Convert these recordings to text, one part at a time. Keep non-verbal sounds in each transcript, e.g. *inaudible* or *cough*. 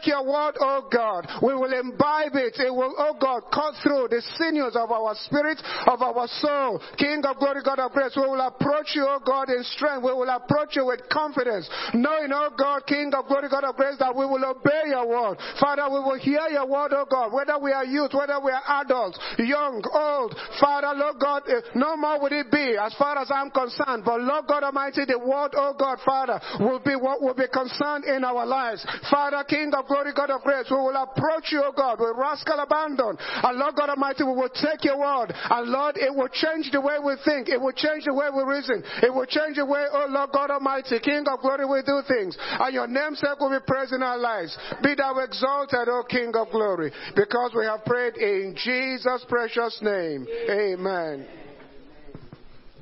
Take your word, oh God. We will imbibe it. It will, oh God, cut through the sinews of our spirit, of our soul. King of glory, God of grace, we will approach you, oh God, in strength. We will approach you with confidence, knowing, oh God, King of glory, God of grace, that we will obey your word. Father, we will hear your word, oh God, whether we are youth, whether we are adults, young, old. Father, Lord God, eh, no more would it be as far as I'm concerned. But Lord God Almighty, the word, oh God, Father, will be what will be concerned in our lives. Father, King of glory, God of grace, we will approach you, oh God, with rascal abandon. And Lord God Almighty, we will take your word. And Lord, it will change the way we think. It will change the way we reason. It will change the way, oh Lord God Almighty, King of glory, we do things. And your namesake will be praised in our lives. Be thou exalted, O King of glory, because we have prayed in Jesus' precious name. Amen.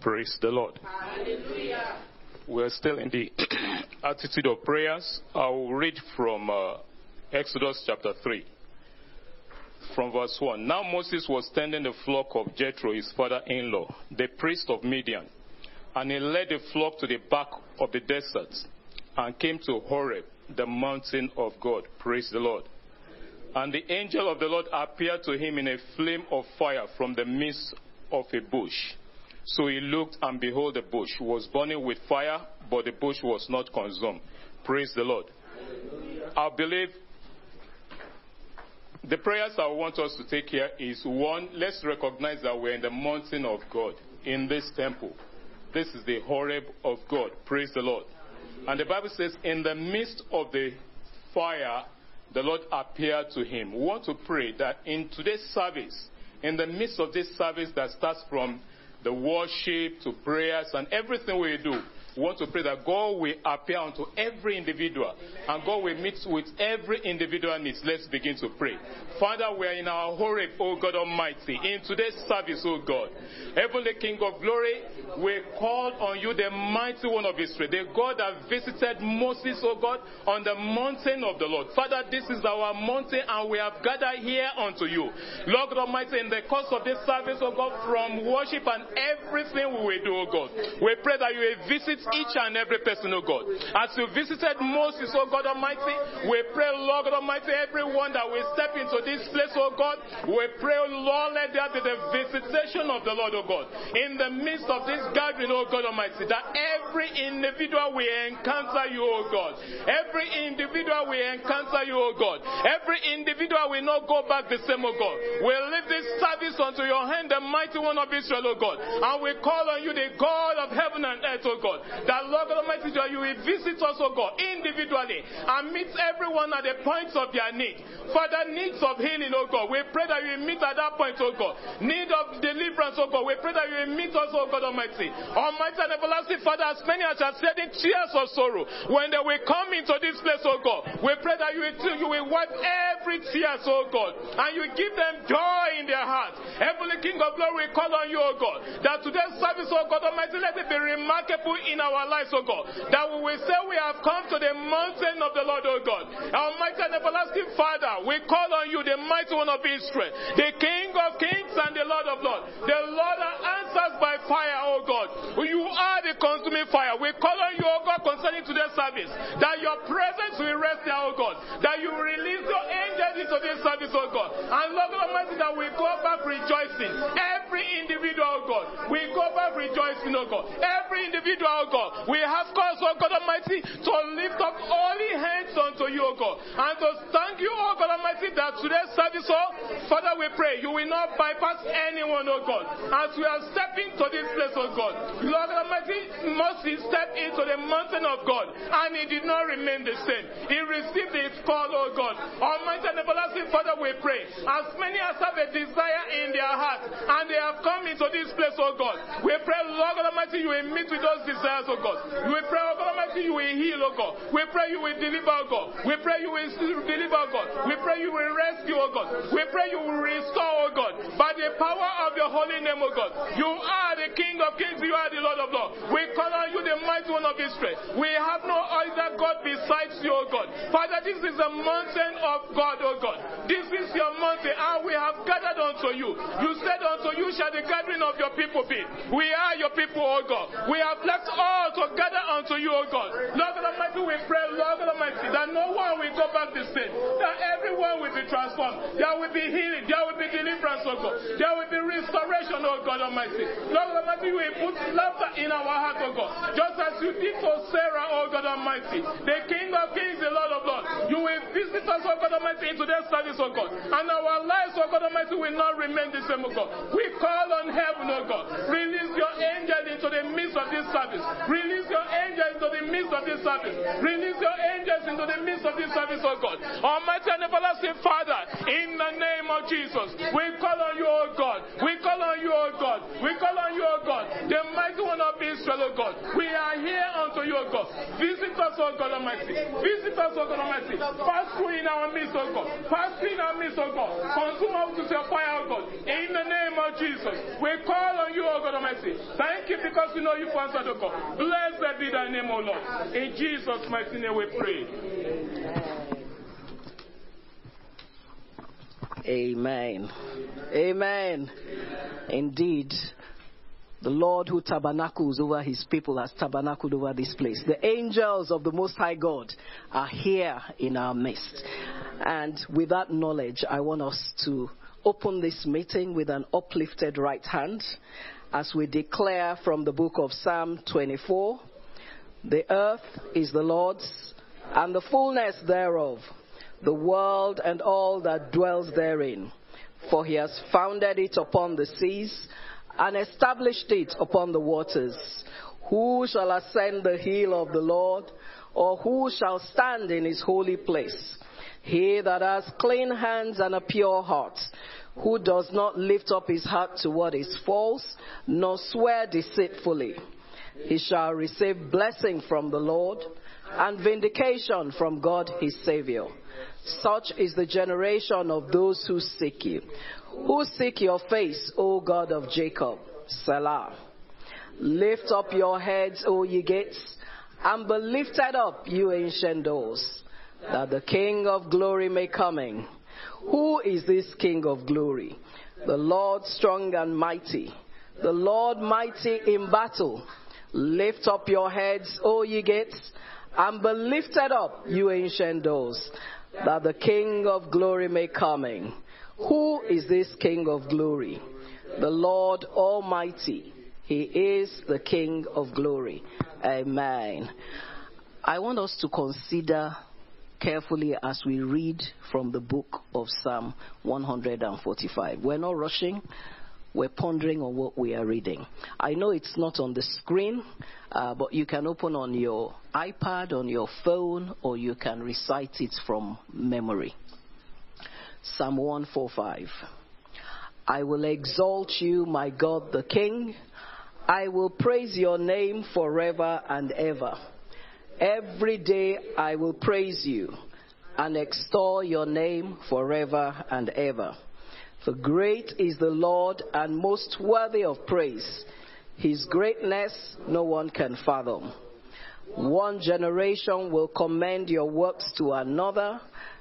Praise the Lord. Hallelujah. We're still in the *coughs* attitude of prayers. I will read from uh, Exodus chapter 3, from verse 1. Now Moses was tending the flock of Jethro, his father in law, the priest of Midian. And he led the flock to the back of the desert and came to Horeb, the mountain of God. Praise the Lord. And the angel of the Lord appeared to him in a flame of fire from the midst of a bush. So he looked, and behold, the bush was burning with fire, but the bush was not consumed. Praise the Lord. I believe the prayers I want us to take here is one, let's recognize that we're in the mountain of God, in this temple. This is the Horeb of God. Praise the Lord. And the Bible says, in the midst of the fire, the Lord appeared to him. We want to pray that in today's service, in the midst of this service that starts from the worship to prayers and everything we do, we want to pray that God will appear unto every individual and God will meet with every individual needs. Let's begin to pray. Father, we are in our Horeb, O God Almighty, in today's service, O God. Heavenly King of glory, we call on you, the mighty one of Israel, the God that visited Moses, O God, on the mountain of the Lord. Father, this is our mountain and we have gathered here unto you. Lord God Almighty, in the course of this service, O God, from worship and everything we will do, O God, we pray that you will visit each and every person, O God. As you visited Moses, O God Almighty, we pray, Lord God Almighty, everyone that will step into this place, O God, we pray, Lord, let there be the visitation of the Lord, O God. In the midst of this gathering, O God Almighty, that every individual will encounter you, O God. Every individual will encounter you, O God. Every individual will not go back the same, O God. We leave this service unto your hand, the mighty one of Israel, O God. And we call on you, the God of heaven and earth, O God. That Lord God Almighty, you will visit us, O God, individually and meet everyone at the points of their need. Father, needs of healing, O God. We pray that you will meet at that point, O God. Need of deliverance, O God. We pray that you will meet us, O God Almighty. Almighty and everlasting Father, as many as are shedding tears of sorrow, when they will come into this place, O God, we pray that you will, you will wipe every tear, O God, and you give them joy in their hearts. Heavenly King of glory, we call on you, O God, that today's service, O God Almighty, let it be remarkable in our lives, O God, that we will say we have come to the mountain of the Lord, O God. Almighty and everlasting Father, we call on you, the mighty one of Israel, the King of kings and the Lord of lords, the Lord answers by fire, O God. You are the consuming fire. We call on you, O God, concerning today's service, that your presence will rest there, O God, that you release your into this service, O God. And Lord Almighty, that we go back rejoicing. Every individual, O God, we go back rejoicing, O God. Every individual, O God, we have cause, O God Almighty, to lift up holy hands unto you, O God, and to thank you, O God Almighty, that today's service, oh, Father, we pray you will not bypass anyone, O God, as we are stepping to this place, O God. Lord Almighty, Moses stepped into the mountain of God, and he did not remain the same. He received his call, oh God. Almighty everlasting Father, we pray, as many as have a desire in their heart, and they have come into this place, O God, we pray, Lord Almighty, you will meet with those desires, O God. We pray, O God Almighty, you will heal, O God. We pray you will deliver, O God. We pray you will deliver, O God. We pray you will rescue, O God. We pray you will restore, O God, by the power of your holy name, O God. You are the King of kings, you are the Lord of lords. We call on you, the mighty one of Israel. We have no other God besides you, O God. Father, this is a mountain of God, O God. This is your mountain, and we have gathered unto you. You said unto you shall the gathering of your people be. We are your people, O God. We have left all to gather unto you, O God. Lord God Almighty, we pray, Lord God Almighty, that no one will go back the same. That everyone will be transformed. There will be healing. There will be deliverance, oh God. There will be restoration, oh God Almighty. Lord God Almighty, we put laughter in our heart, oh God. Just as you did for Sarah, O God Almighty. The King of Kings, the Lord of Lords. You will visit us, oh God Almighty, into their service, oh God. And our lives, oh God Almighty, will not remain the same, oh God. We call on heaven, oh God. Release your angel into the midst of this service. Release your angels into the midst of this service. Release your angels into the midst of this service, oh God. Almighty and everlasting Father, in the name of Jesus, we call on you, oh God. We call on you, oh God. We call on you, oh God. The mighty one of Israel, oh God. We are here unto you, oh God. Visit us, oh God Almighty. Visit us, oh God Almighty. Pass through in our midst, oh God. Pass through in oh God. Consume us with your fire, oh God. In the name of Jesus, we call on you, oh God Almighty. Thank you because we know you've answered, oh God. Blessed be thy name, O Lord. In Jesus' mighty name we pray. Amen. Amen. Indeed, the Lord who tabernacles over his people has tabernacled over this place. The angels of the Most High God are here in our midst. And with that knowledge, I want us to open this meeting with an uplifted right hand as we declare from the book of Psalm 24 The earth is the Lord's and the fullness thereof, the world and all that dwells therein. For he has founded it upon the seas and established it upon the waters. Who shall ascend the hill of the Lord, or who shall stand in his holy place? He that has clean hands and a pure heart, who does not lift up his heart to what is false, nor swear deceitfully. He shall receive blessing from the Lord and vindication from God his Savior. Such is the generation of those who seek you, who seek your face, O God of Jacob. Selah. Lift up your heads, O ye gates, and be lifted up, you ancient doors, that the King of glory may come in. Who is this King of glory? The Lord strong and mighty, the Lord mighty in battle. Lift up your heads, O ye gates, and be lifted up, you ancient doors, that the King of glory may come in. Who is this King of glory? The Lord Almighty. He is the King of glory. Amen. I want us to consider carefully as we read from the book of Psalm 145. We're not rushing. We're pondering on what we are reading. I know it's not on the screen, uh, but you can open on your iPad, on your phone, or you can recite it from memory. Psalm 145. I will exalt you, my God the King. I will praise your name forever and ever. Every day I will praise you and extol your name forever and ever. For great is the Lord and most worthy of praise. His greatness no one can fathom. One generation will commend your works to another.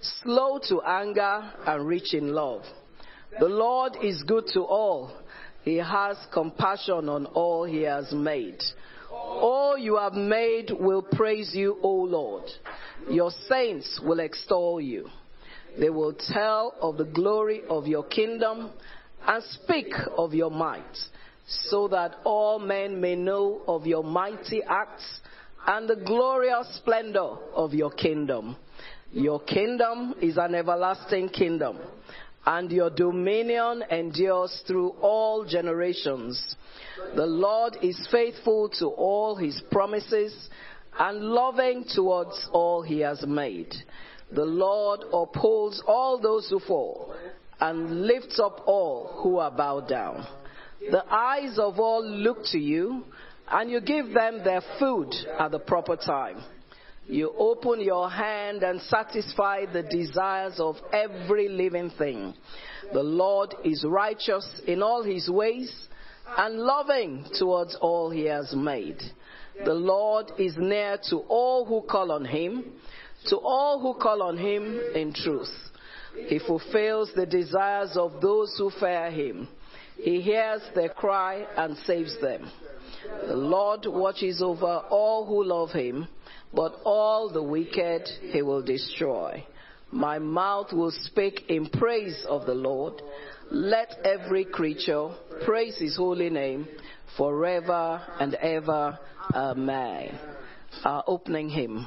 slow to anger and rich in love. The Lord is good to all. He has compassion on all he has made. All you have made will praise you, O Lord. Your saints will extol you. They will tell of the glory of your kingdom and speak of your might, so that all men may know of your mighty acts and the glorious splendor of your kingdom. Your kingdom is an everlasting kingdom, and your dominion endures through all generations. The Lord is faithful to all his promises and loving towards all he has made. The Lord upholds all those who fall and lifts up all who are bowed down. The eyes of all look to you, and you give them their food at the proper time. You open your hand and satisfy the desires of every living thing. The Lord is righteous in all his ways and loving towards all he has made. The Lord is near to all who call on him, to all who call on him in truth. He fulfills the desires of those who fear him. He hears their cry and saves them. The Lord watches over all who love him, but all the wicked he will destroy. My mouth will speak in praise of the Lord. Let every creature praise his holy name forever and ever. Amen. Our opening hymn.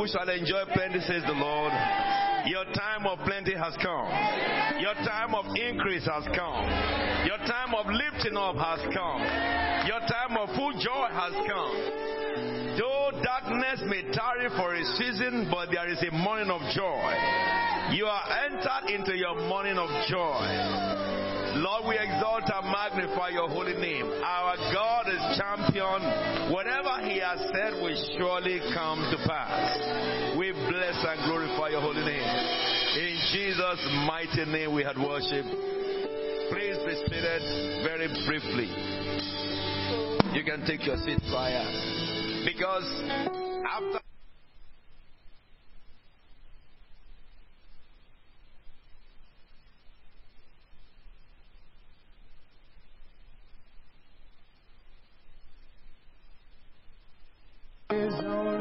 People shall enjoy plenty, says the Lord. Your time of plenty has come. Your time of increase has come. Your time of lifting up has come. Your time of full joy has come. Though darkness may tarry for a season, but there is a morning of joy. You are entered into your morning of joy. Lord, we exalt and magnify your holy name. Our God is champion. Whatever he has said will surely come to pass. And glorify your holy name. In Jesus' mighty name we had worship. Please be seated very briefly. You can take your seat prior. Because after only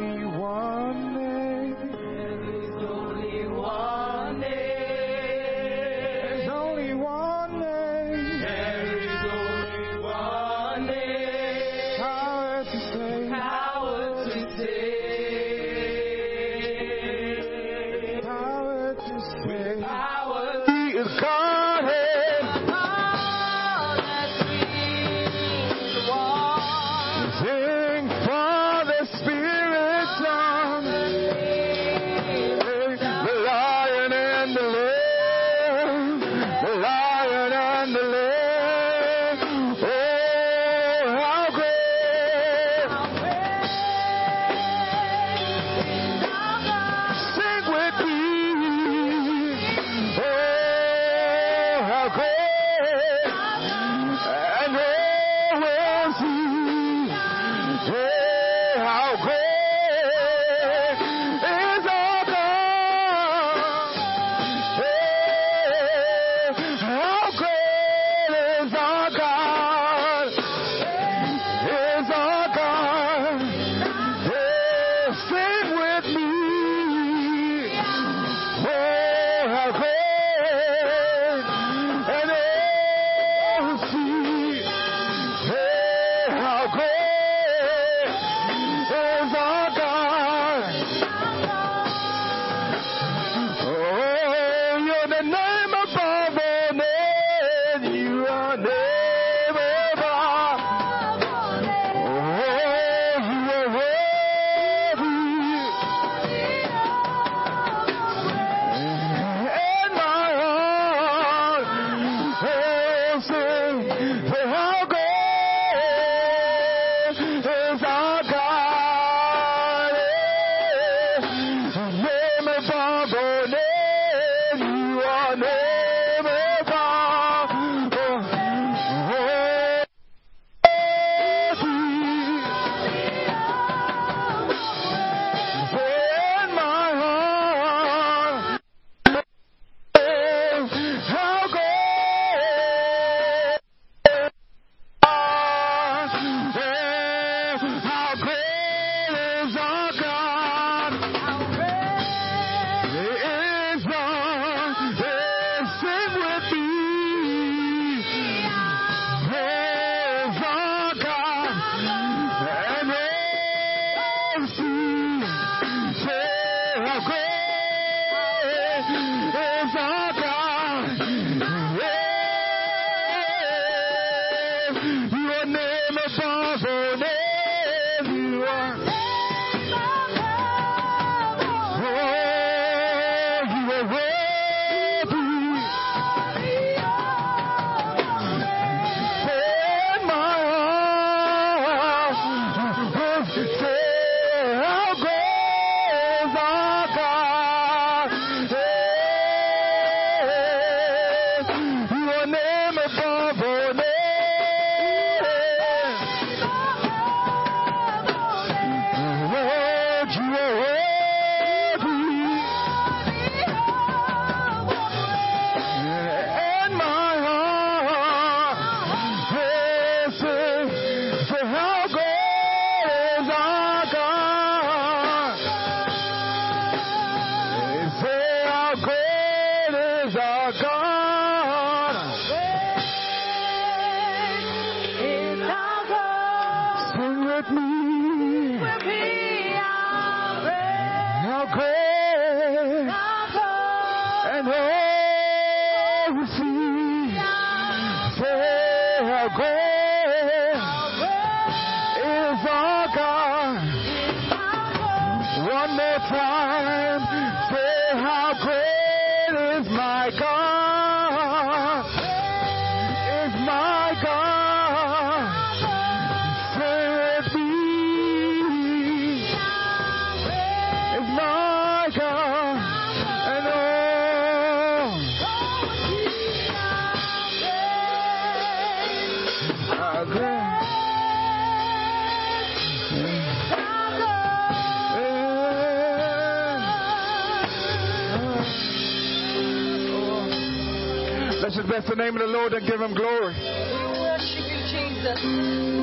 bless the name of the Lord and give him glory. We worship you, Jesus.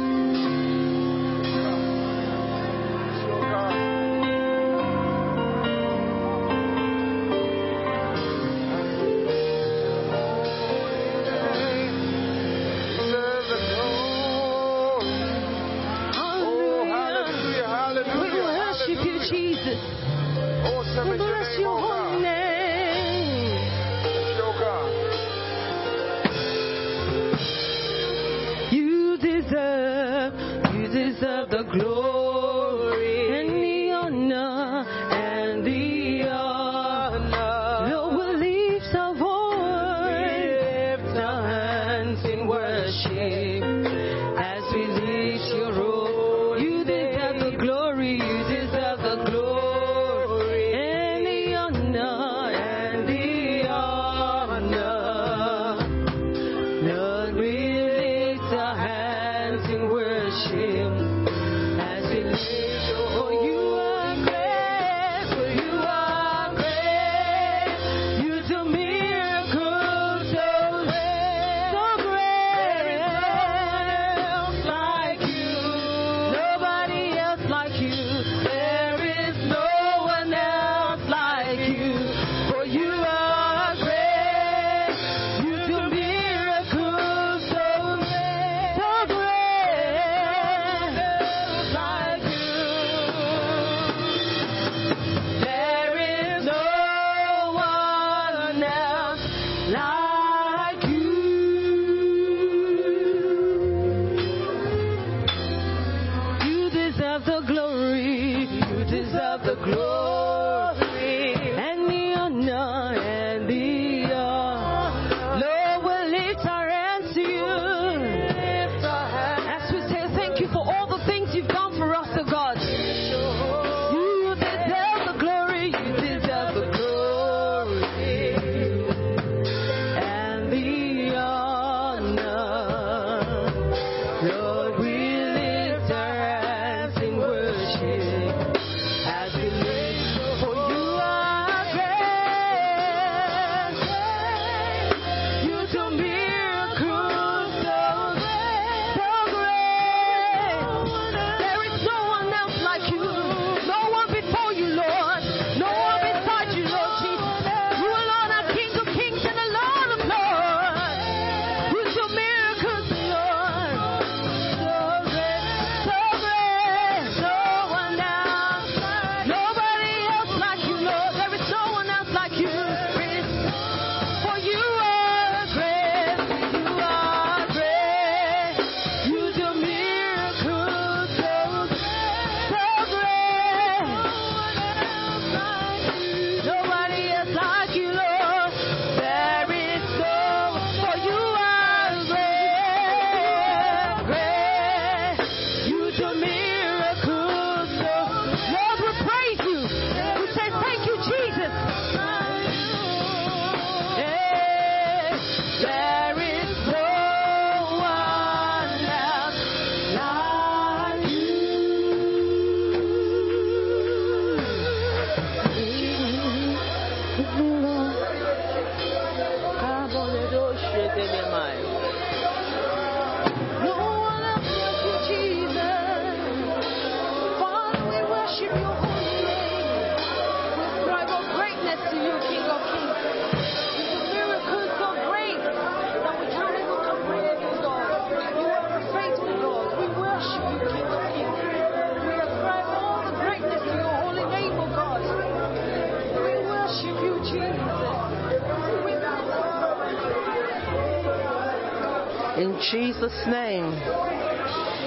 In Jesus' name.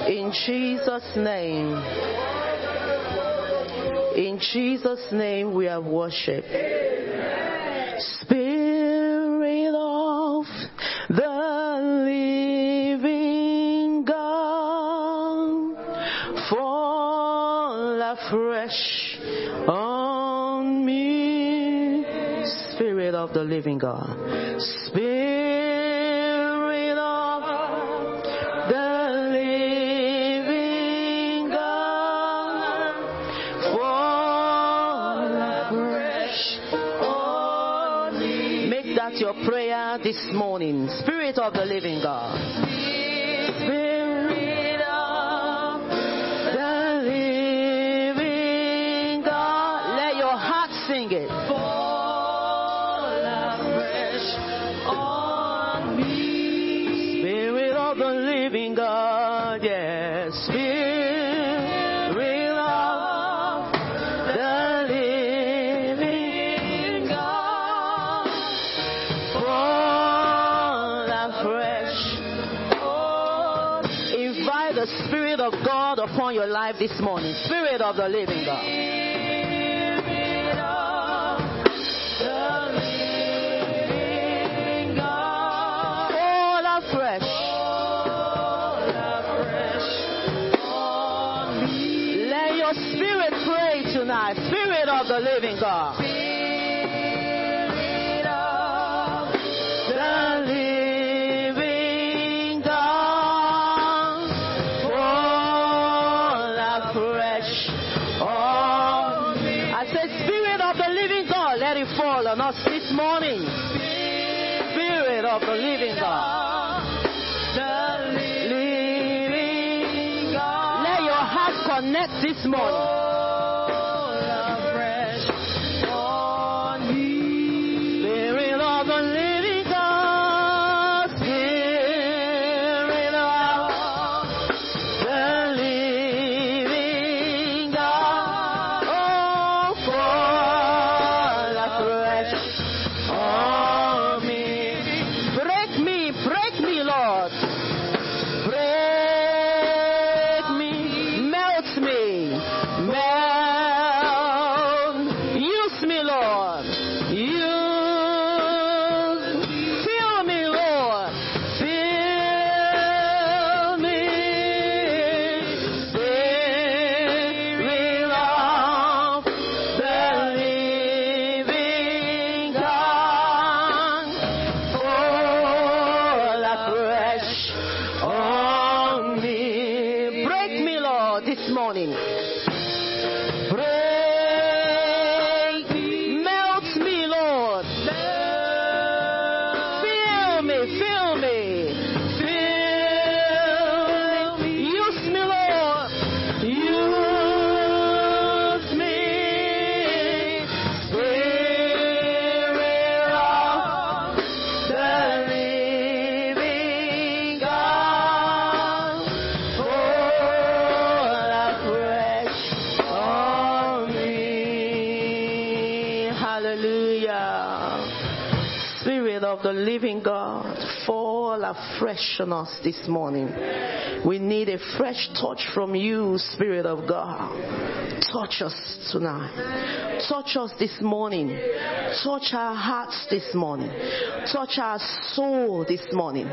In Jesus' name. In Jesus' name we have worship. Spirit of the living God, fall afresh on me. Spirit of the living God. Of the living God. This morning. Spirit of the living God. Connect this morning. Hallelujah. Spirit of the living God, fall afresh on us this morning. We need a fresh touch from you, Spirit of God. Touch us tonight. Touch us this morning. Touch our hearts this morning. Touch our soul this morning.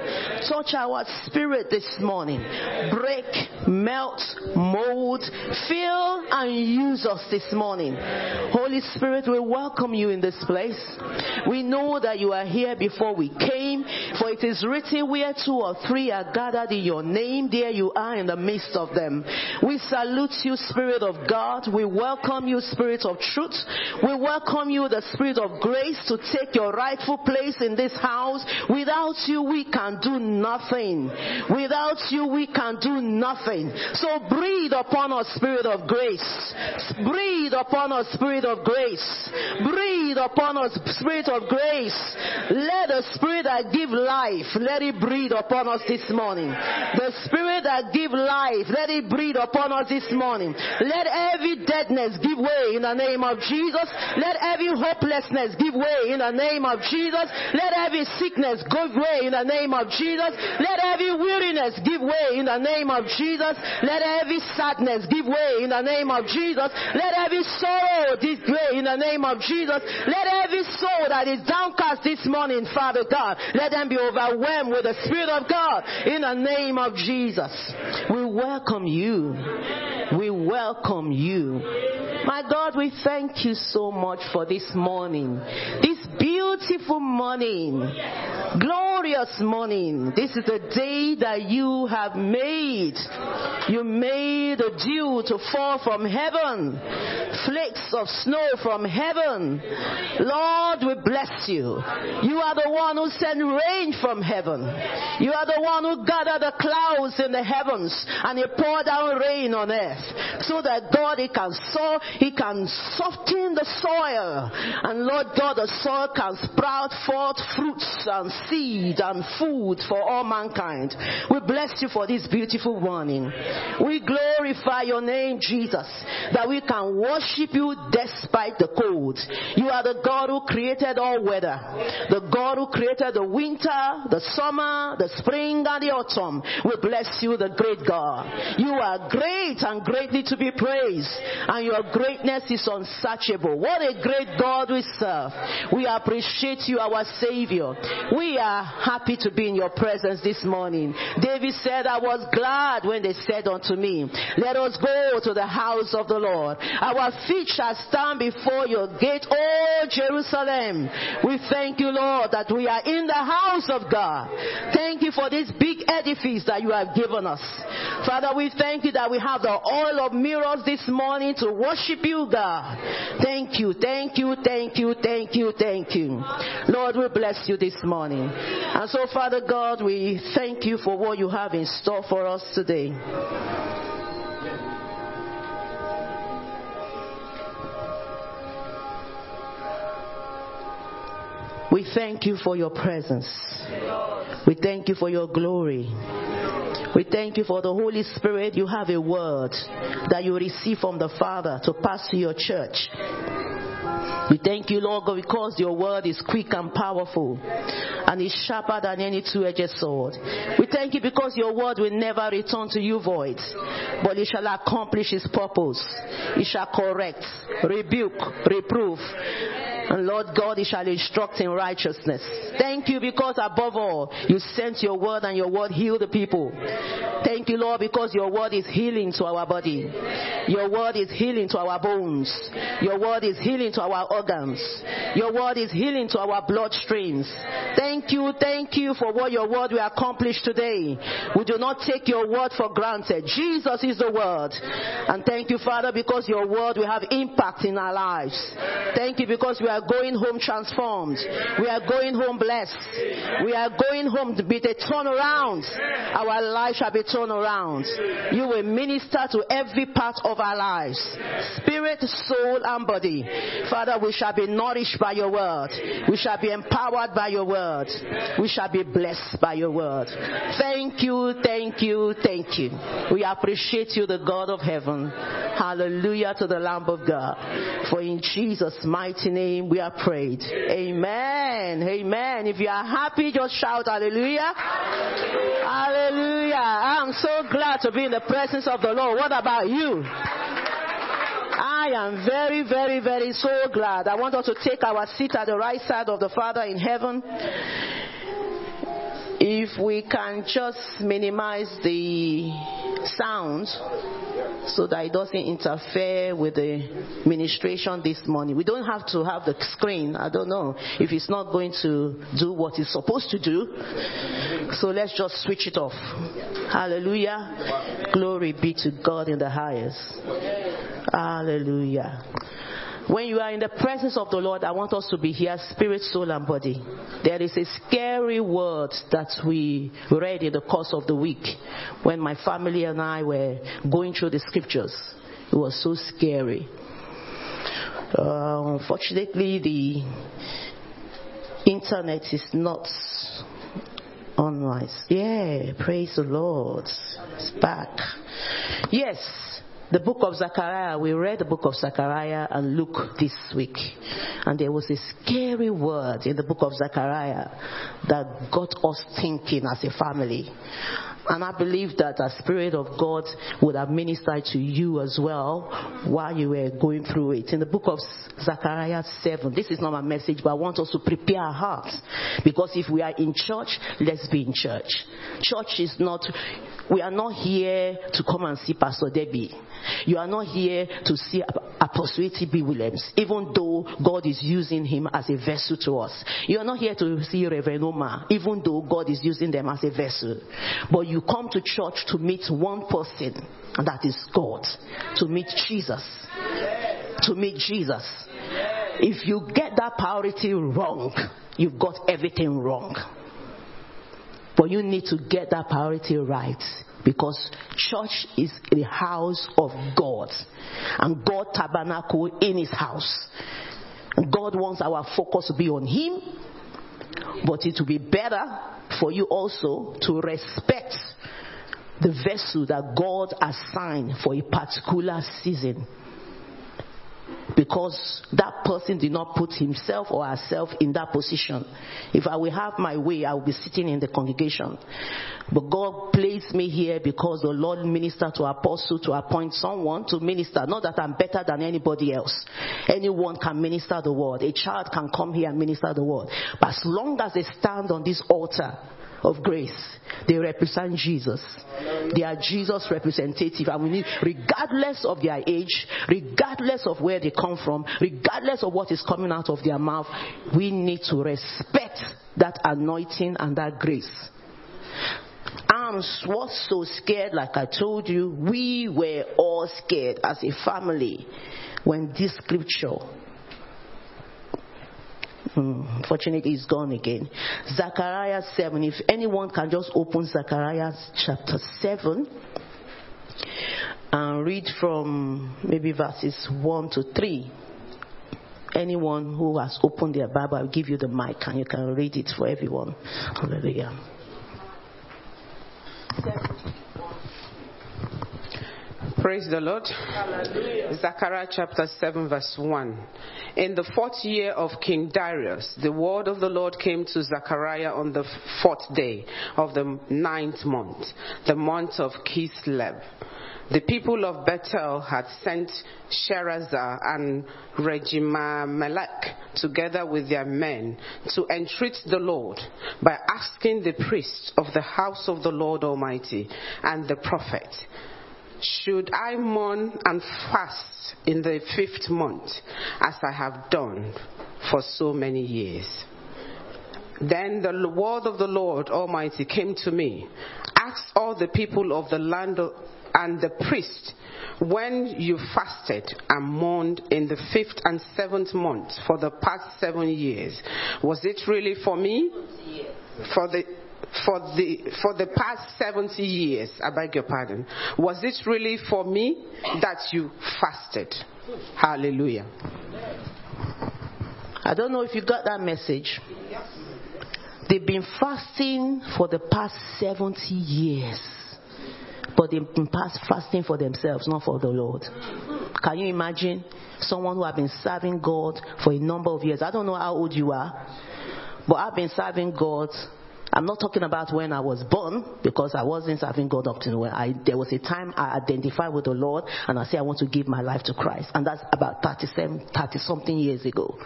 Touch our spirit this morning. Break, melt, mold, fill, and use us this morning. Holy Spirit, we welcome you in this place. We know that you are here before we came, for it is written where two or three are gathered in your name, there you are in the midst of them. We salute you, Spirit of God. We welcome you, Spirit of truth. We welcome you, the Spirit of grace, to take your rightful place in this house. Without you, we can do nothing. Without you, we can do nothing. So breathe upon us, Spirit of grace. Breathe upon us, Spirit of grace. Breathe upon us, Spirit of grace. Let the spirit that give life, let it breathe upon us this morning. The spirit that give life, let it breathe upon us this morning. Let every deadness give way in the name of Jesus. Let every hopelessness give way in the name of Jesus. Let every sickness give way in the name of Jesus. Let every weariness give way in the name of Jesus. Let every sadness give way in the name of Jesus. Let every sorrow give way in the name of Jesus. Let every soul that is downcast this morning, Father God, let them be overwhelmed with the Spirit of God in the name of Jesus. We welcome you. We welcome you. My God, we thank you so much for this morning. This beautiful morning. Glorious morning. This is a day that you have made. You made the dew to fall from heaven. Flakes of snow from heaven. Lord, we bless you. You are the one who sent rain from heaven. You are the one who gathered the clouds in the heavens and you pour down rain on earth so that God he can sow, he can soften the soil. And Lord God, the soil can sprout forth fruits and seed and food for all mankind. We bless you for this beautiful morning. We glorify your name, Jesus, that we can worship you despite the cold. You are the God who created all weather, the God who created the winter, the summer, the spring, and the autumn. We bless you, the great God. You are great and greatly to be praised, and your greatness is unsearchable. What a great God we serve. We appreciate you, our Savior. We are happy to be in your presence this morning. David said, I was glad when they said unto me, Let us go to the house of the Lord. Our feet shall stand before your gate, O Jerusalem. We thank you, Lord, that we are in the house of God. Thank you for this big edifice that you have given us. Father, we thank you that we have the oil of mirrors this morning to worship you, God. Thank you, thank you, thank you, thank you, thank you. Lord, we bless you this morning. And so, Father God, we thank you for what you have in store for us today. We thank you for your presence. We thank you for your glory. We thank you for the Holy Spirit. You have a word that you receive from the Father to pass to your church. We thank you, Lord God, because your word is quick and powerful and is sharper than any two-edged sword. We thank you because your word will never return to you void, but it shall accomplish its purpose. It shall correct, rebuke, reprove, and Lord God, He shall instruct in righteousness. Thank you because above all, you sent your word and your word healed the people. Thank you, Lord, because your word is healing to our body. Your word is healing to our bones. Your word is healing to our organs. Your word is healing to our bloodstreams. Thank you, thank you for what your word will accomplish today. We do not take your word for granted. Jesus is the word. And thank you, Father, because your word will have impact in our lives. Thank you because we are going home transformed. We are going home blessed. We are going home to be a turnaround. Our life shall be turned around. You will minister to every part of our lives. Spirit, soul, and body. Father, we shall be nourished by your word. We shall be empowered by your word. We shall be blessed by your word. Thank you, thank you, thank you. We appreciate you, the God of heaven. Hallelujah to the Lamb of God. For in Jesus' mighty name we are prayed. Amen. Amen. If you are happy, just shout hallelujah. Hallelujah. I'm so glad to be in the presence of the Lord. What about you? I am very, very, very so glad. I want us to take our seat at the right side of the Father in heaven. If we can just minimize the sound so that it doesn't interfere with the ministration this morning. We don't have to have the screen. I don't know if it's not going to do what it's supposed to do. So let's just switch it off. Hallelujah. Glory be to God in the highest. Hallelujah. When you are in the presence of the Lord, I want us to be here, spirit, soul, and body. There is a scary word that we read in the course of the week when my family and I were going through the scriptures. It was so scary. Uh, unfortunately, the internet is not online. Yeah, praise the Lord. It's back. Yes, the book of Zechariah. We read the book of Zechariah and Luke this week. And there was a scary word in the book of Zechariah that got us thinking as a family. And I believe that the Spirit of God would have ministered to you as well while you were going through it. In the book of Zechariah 7, this is not my message, but I want us to prepare our hearts. Because if we are in church, let's be in church. Church is not, we are not here to come and see Pastor Debbie. You are not here to see Apostle B. Williams, even though God is using him as a vessel to us. You are not here to see Reverend Omar, even though God is using them as a vessel. But you come to church to meet one person, and that is God. To meet Jesus. To meet Jesus. If you get that priority wrong, you've got everything wrong. But you need to get that priority right because church is the house of God and God tabernacle in his house. God wants our focus to be on him, but it will be better for you also to respect the vessel that God assigned for a particular season because that person did not put himself or herself in that position. If I will have my way, I will be sitting in the congregation. But God placed me here because the Lord ministered to apostle to appoint someone to minister. Not that I'm better than anybody else. Anyone can minister the word. A child can come here and minister the word. But as long as they stand on this altar, of grace. They represent Jesus. They are Jesus representative. And we need, regardless of their age, regardless of where they come from, regardless of what is coming out of their mouth, we need to respect that anointing and that grace. I was so scared, like I told you, we were all scared as a family when this scripture Hmm, Unfortunately, it's gone again. Zechariah 7. If anyone can just open Zechariah chapter 7 and read from maybe verses 1 to 3. Anyone who has opened their Bible, I'll give you the mic and you can read it for everyone. Hallelujah. Praise the Lord. Zechariah chapter 7, verse 1. In the fourth year of King Darius, the word of the Lord came to Zechariah on the fourth day of the ninth month, the month of Kislev. The people of Bethel had sent Sharezer and Regimamelech together with their men to entreat the Lord by asking the priests of the house of the Lord Almighty and the prophet should I mourn and fast in the fifth month, as I have done for so many years? Then the word of the Lord Almighty came to me. Ask all the people of the land and the priest when you fasted and mourned in the fifth and seventh month for the past seven years, was it really for me? For the for the for the past 70 years i beg your pardon was it really for me that you fasted hallelujah I don't know if you got that message. They've been fasting for the past 70 years. But they've been fasting for themselves, not for the Lord. Can you imagine someone who has been serving God for a number of years? I don't know how old you are, but I've been serving God I'm not talking about when I was born because I wasn't serving God up to when I, there was a time I identified with the Lord and I said I want to give my life to Christ. And that's about 37, 30 something years ago.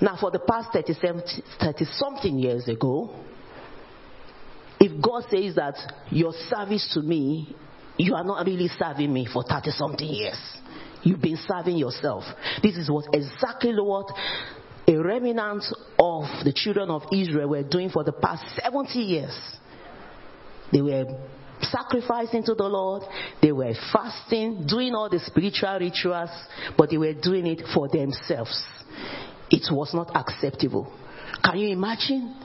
Now for the past 37, 30 something years ago, if God says that your service to me, you are not really serving me for 30 something years. You've been serving yourself. This is what exactly what a remnant of the children of Israel were doing for the past 70 years. They were sacrificing to the Lord, they were fasting, doing all the spiritual rituals, but they were doing it for themselves. It was not acceptable. Can you imagine?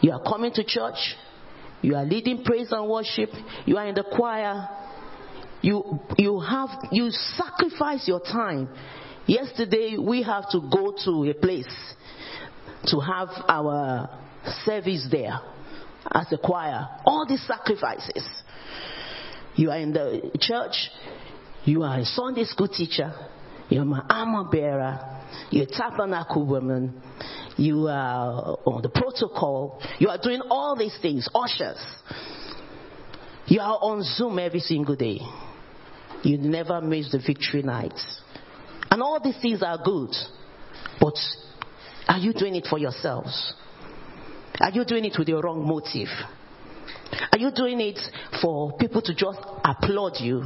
You are coming to church, you are leading praise and worship, you are in the choir, you, you have, you sacrifice your time Yesterday we have to go to a place to have our service there as a choir. All these sacrifices. You are in the church, you are a Sunday school teacher, you're my armor bearer, you're a tabernacle woman, you are on the protocol, you are doing all these things, ushers. You are on Zoom every single day. You never miss the victory night. And all these things are good. But are you doing it for yourselves? Are you doing it with the wrong motive? Are you doing it for people to just applaud you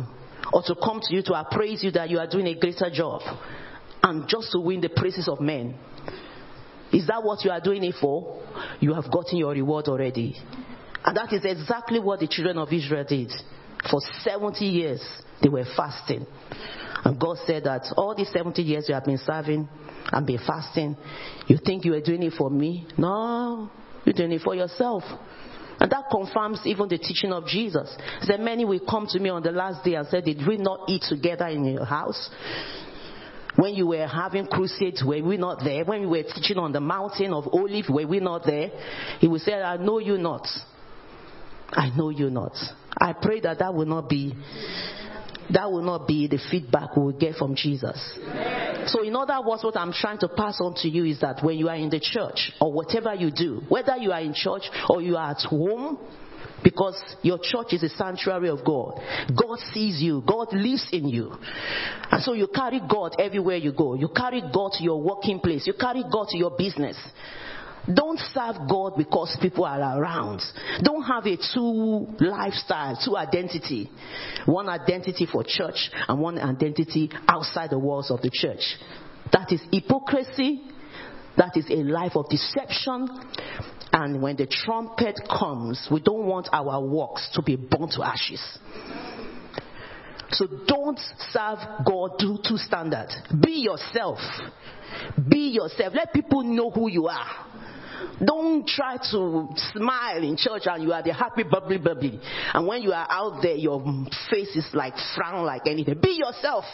or to come to you to appraise you that you are doing a greater job and just to win the praises of men? Is that what you are doing it for? You have gotten your reward already. And that is exactly what the children of Israel did. For 70 years, they were fasting. And God said that all these 70 years you have been serving and been fasting, you think you are doing it for me? No, you're doing it for yourself. And that confirms even the teaching of Jesus. He said, Many will come to me on the last day and say, Did we not eat together in your house? When you were having crusades, were we not there? When we were teaching on the mountain of Olive, were we not there? He will say, I know you not. I know you not. I pray that that will not be that will not be the feedback we will get from Jesus. So, in other words, what I'm trying to pass on to you is that when you are in the church or whatever you do, whether you are in church or you are at home, because your church is a sanctuary of God. God sees you. God lives in you. And so you carry God everywhere you go. You carry God to your working place. You carry God to your business. Don't serve God because people are around. Don't have a two lifestyle, two identity. One identity for church and one identity outside the walls of the church. That is hypocrisy. That is a life of deception. And when the trumpet comes, we don't want our works to be burnt to ashes. So don't serve God to two standards. Be yourself. Be yourself. Let people know who you are. Don't try to smile in church and you are the happy bubbly bubbly. And when you are out there, your face is like frown like anything. Be yourself.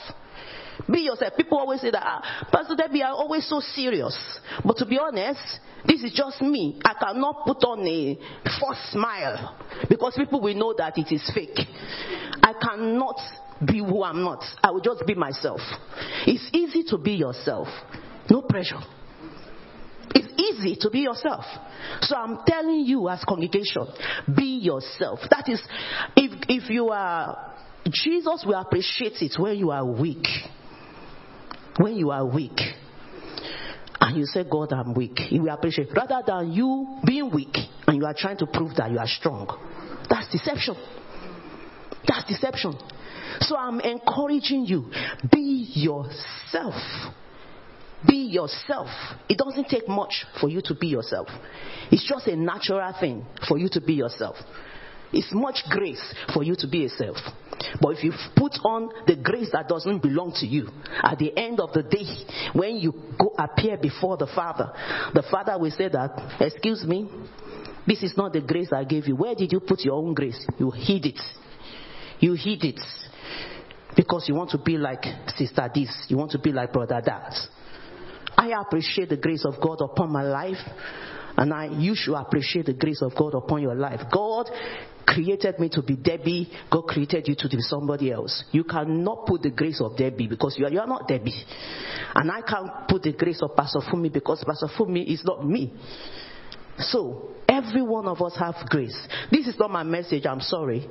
Be yourself. People always say that, ah, Pastor Debbie, are always so serious. But to be honest, this is just me. I cannot put on a false smile because people will know that it is fake. I cannot be who I'm not. I will just be myself. It's easy to be yourself. No pressure. Easy to be yourself. So I'm telling you as congregation, be yourself. That is, if, if you are, Jesus will appreciate it when you are weak. When you are weak. And you say, God, I'm weak. He will appreciate. Rather than you being weak and you are trying to prove that you are strong. That's deception. That's deception. So I'm encouraging you, be yourself. Be yourself. It doesn't take much for you to be yourself. It's just a natural thing for you to be yourself. It's much grace for you to be yourself. But if you put on the grace that doesn't belong to you, at the end of the day, when you go appear before the Father, the Father will say that, excuse me, this is not the grace I gave you. Where did you put your own grace? You hid it. You hid it. Because you want to be like sister this. You want to be like brother that. I appreciate the grace of God upon my life. And I, you should appreciate the grace of God upon your life. God created me to be Debbie. God created you to be somebody else. You cannot put the grace of Debbie because you are, you are not Debbie. And I can't put the grace of Pastor Fumi because Pastor Fumi is not me. So, every one of us have grace. This is not my message, I'm sorry.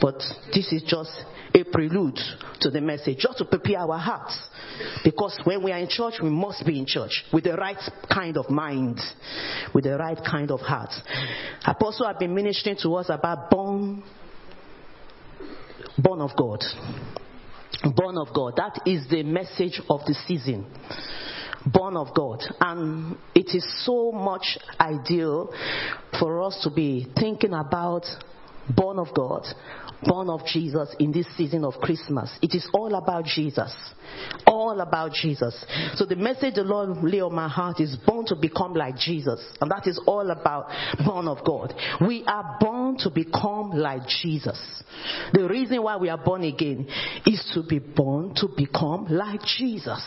But this is just a prelude to the message, just to prepare our hearts. Because when we are in church, we must be in church with the right kind of mind, with the right kind of heart. Apostle have been ministering to us about born, born of God. Born of God. That is the message of the season born of God. And it is so much ideal for us to be thinking about born of God, born of Jesus in this season of Christmas. It is all about Jesus. All about Jesus. So the message the Lord lay on my heart is born to become like Jesus. And that is all about born of God. We are born to become like Jesus. The reason why we are born again is to be born to become like Jesus.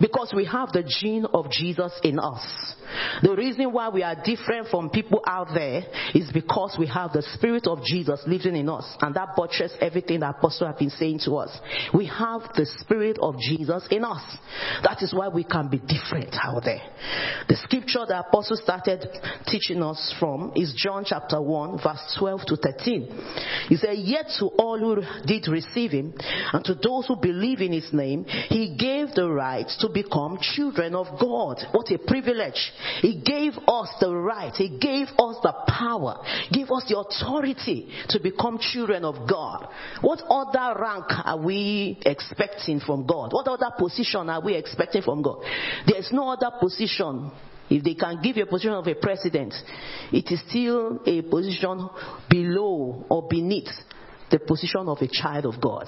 Because we have the gene of Jesus in us. The reason why we are different from people out there is because we have the spirit of Jesus living in us. And that buttresses everything the apostle have been saying to us. We have the spirit of Jesus in us. That is why we can be different out there. The scripture the apostle started teaching us from is John chapter 1 verse 12 to 13. He said, Yet to all who did receive him and to those who believe in his name, he gave the right to become children of God. What a privilege. He gave us the right. He gave us the power. Gave us the authority to become children of God. What other rank are we expecting from God? What other position are we expecting from God? There is no other position if they can give you a position of a president, it is still a position below or beneath the position of a child of God.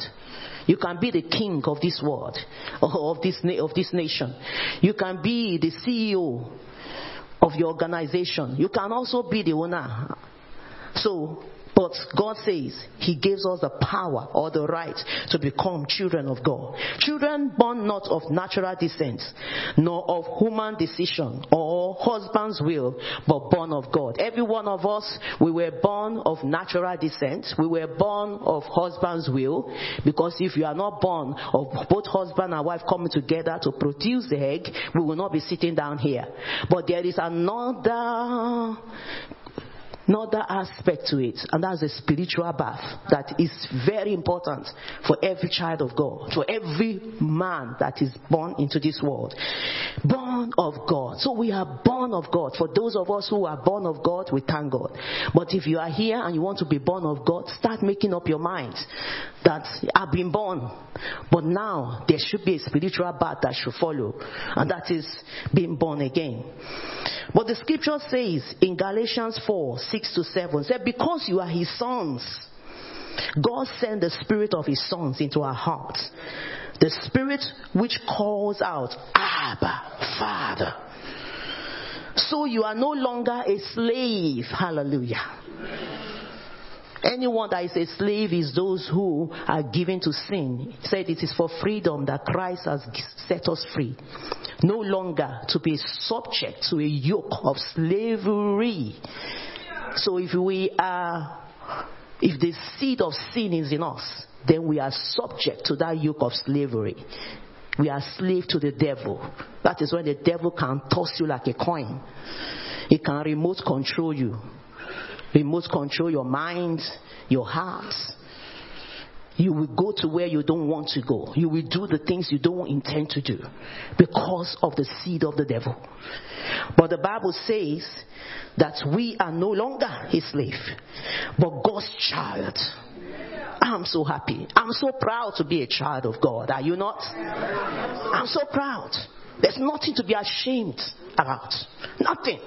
You can be the king of this world, or *laughs* of this, of this nation. You can be the CEO of your organization. You can also be the owner. So, but God says He gives us the power or the right to become children of God. Children born not of natural descent, nor of human decision or husband's will, but born of God. Every one of us, we were born of natural descent. We were born of husband's will, because if you are not born of both husband and wife coming together to produce the egg, we will not be sitting down here. But there is another another aspect to it, and that's the spiritual birth that is very important for every child of God, for every man that is born into this world. Born of God. So we are born of God. For those of us who are born of God, we thank God. But if you are here and you want to be born of God, start making up your mind that I've been born, but now there should be a spiritual birth that should follow, and that is being born again. But the scripture says in Galatians 4 6 to 7, said, Because you are his sons, God sent the spirit of his sons into our hearts. The spirit which calls out, Abba, Father. So you are no longer a slave. Hallelujah. Anyone that is a slave is those who are given to sin. He said it is for freedom that Christ has set us free. No longer to be subject to a yoke of slavery. So if we are, if the seed of sin is in us, then we are subject to that yoke of slavery. We are slave to the devil. That is when the devil can toss you like a coin. He can remote control you remote control your mind, your heart. You will go to where you don't want to go. You will do the things you don't intend to do because of the seed of the devil. But the Bible says that we are no longer his slave, but God's child. I'm so happy. I'm so proud to be a child of God. Are you not? I'm so proud. There's nothing to be ashamed about. Nothing.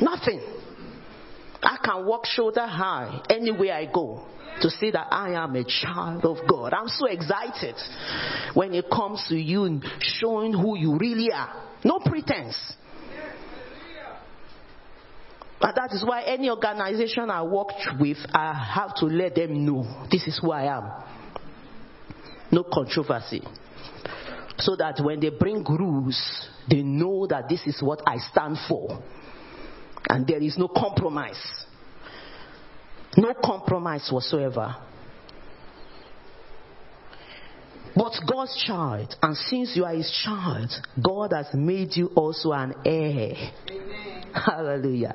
Nothing. I can walk shoulder high anywhere I go to say that I am a child of God. I'm so excited when it comes to you showing who you really are. No pretense. And that is why any organization I work with, I have to let them know this is who I am. No controversy. So that when they bring rules, they know that this is what I stand for. And there is no compromise. No compromise whatsoever. But God's child, and since you are his child, God has made you also an heir. Hallelujah.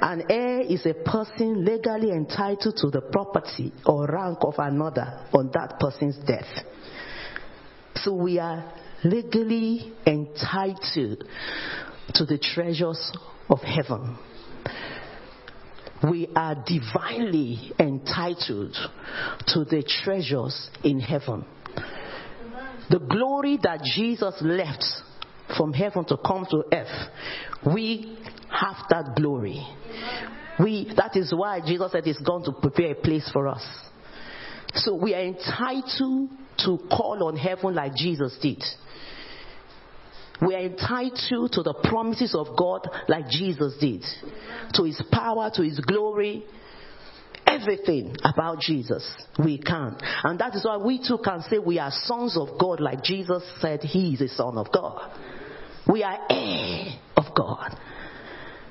An heir is a person legally entitled to the property or rank of another on that person's death. So we are legally entitled to the treasures of heaven. We are divinely entitled to the treasures in heaven. The glory that Jesus left from heaven to come to earth, we have that glory. We, that is why Jesus said he's going to prepare a place for us. So we are entitled to call on heaven like Jesus did. We are entitled to the promises of God like Jesus did. To his power, to his glory, everything about Jesus. We can. And that is why we too can say we are sons of God like Jesus said he is a son of God. We are heir of God.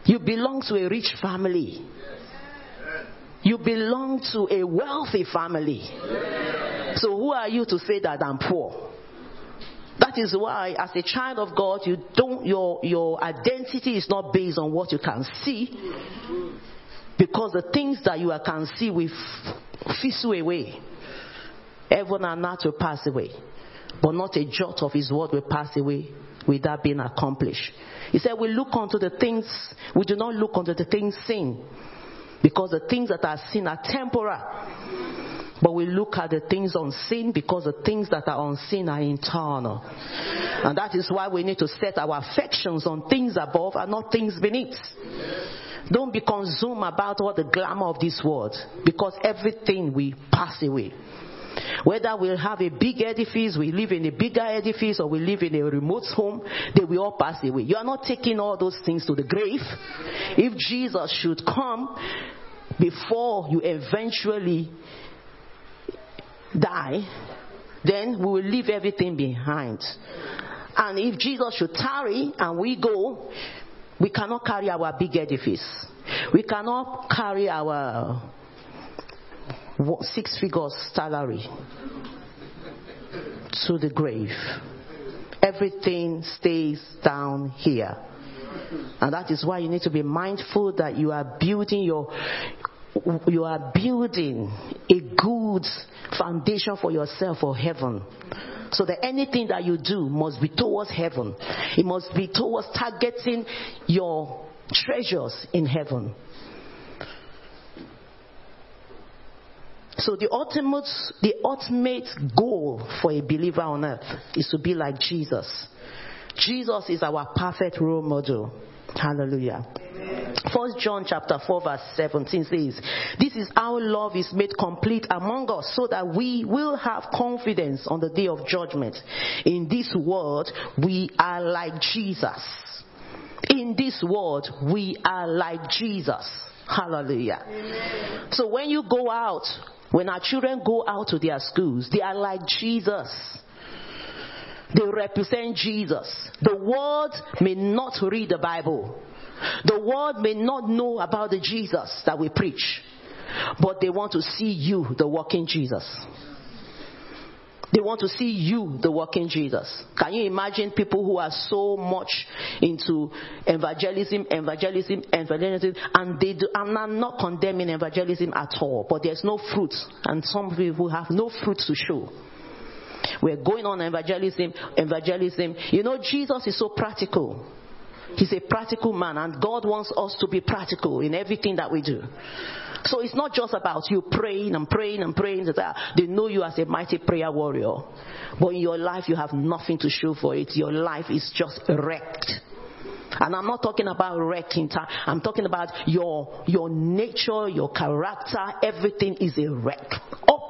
You belong to a rich family. You belong to a wealthy family. So who are you to say that I'm poor? That is why, as a child of God, you don't, your, your identity is not based on what you can see. Because the things that you can see will fizzle away. Heaven and earth will pass away. But not a jot of his word will pass away without being accomplished. He said, We look unto the things, we do not look unto the things seen. Because the things that are seen are temporal. But we look at the things unseen because the things that are unseen are internal. And that is why we need to set our affections on things above and not things beneath. Don't be consumed about all the glamour of this world because everything will pass away. Whether we have a big edifice, we live in a bigger edifice, or we live in a remote home, they will all pass away. You are not taking all those things to the grave. If Jesus should come before you eventually die, then we will leave everything behind. And if Jesus should tarry and we go, we cannot carry our big edifice. We cannot carry our six figures salary to the grave. Everything stays down here. And that is why you need to be mindful that you are building your you are building a good foundation for yourself for heaven. So that anything that you do must be towards heaven. It must be towards targeting your treasures in heaven. So the ultimate, the ultimate goal for a believer on earth is to be like Jesus. Jesus is our perfect role model. Hallelujah. First John chapter 4 verse 17 says, This is how love is made complete among us so that we will have confidence on the day of judgment. In this world, we are like Jesus. In this world, we are like Jesus. Hallelujah. So when you go out, when our children go out to their schools, they are like Jesus. They represent Jesus. The world may not read the Bible. The world may not know about the Jesus that we preach. But they want to see you, the walking Jesus. They want to see you, the walking Jesus. Can you imagine people who are so much into evangelism, evangelism, evangelism, and they do, and I'm not, condemning evangelism at all, but there's no fruit, and some people have no fruit to show. We're going on evangelism, evangelism. You know, Jesus is so practical. He's a practical man, and God wants us to be practical in everything that we do. So it's not just about you praying and praying and praying. That they know you as a mighty prayer warrior. But in your life, you have nothing to show for it. Your life is just wrecked. And I'm not talking about wrecking time. I'm talking about your, your nature, your character, everything is a wreck.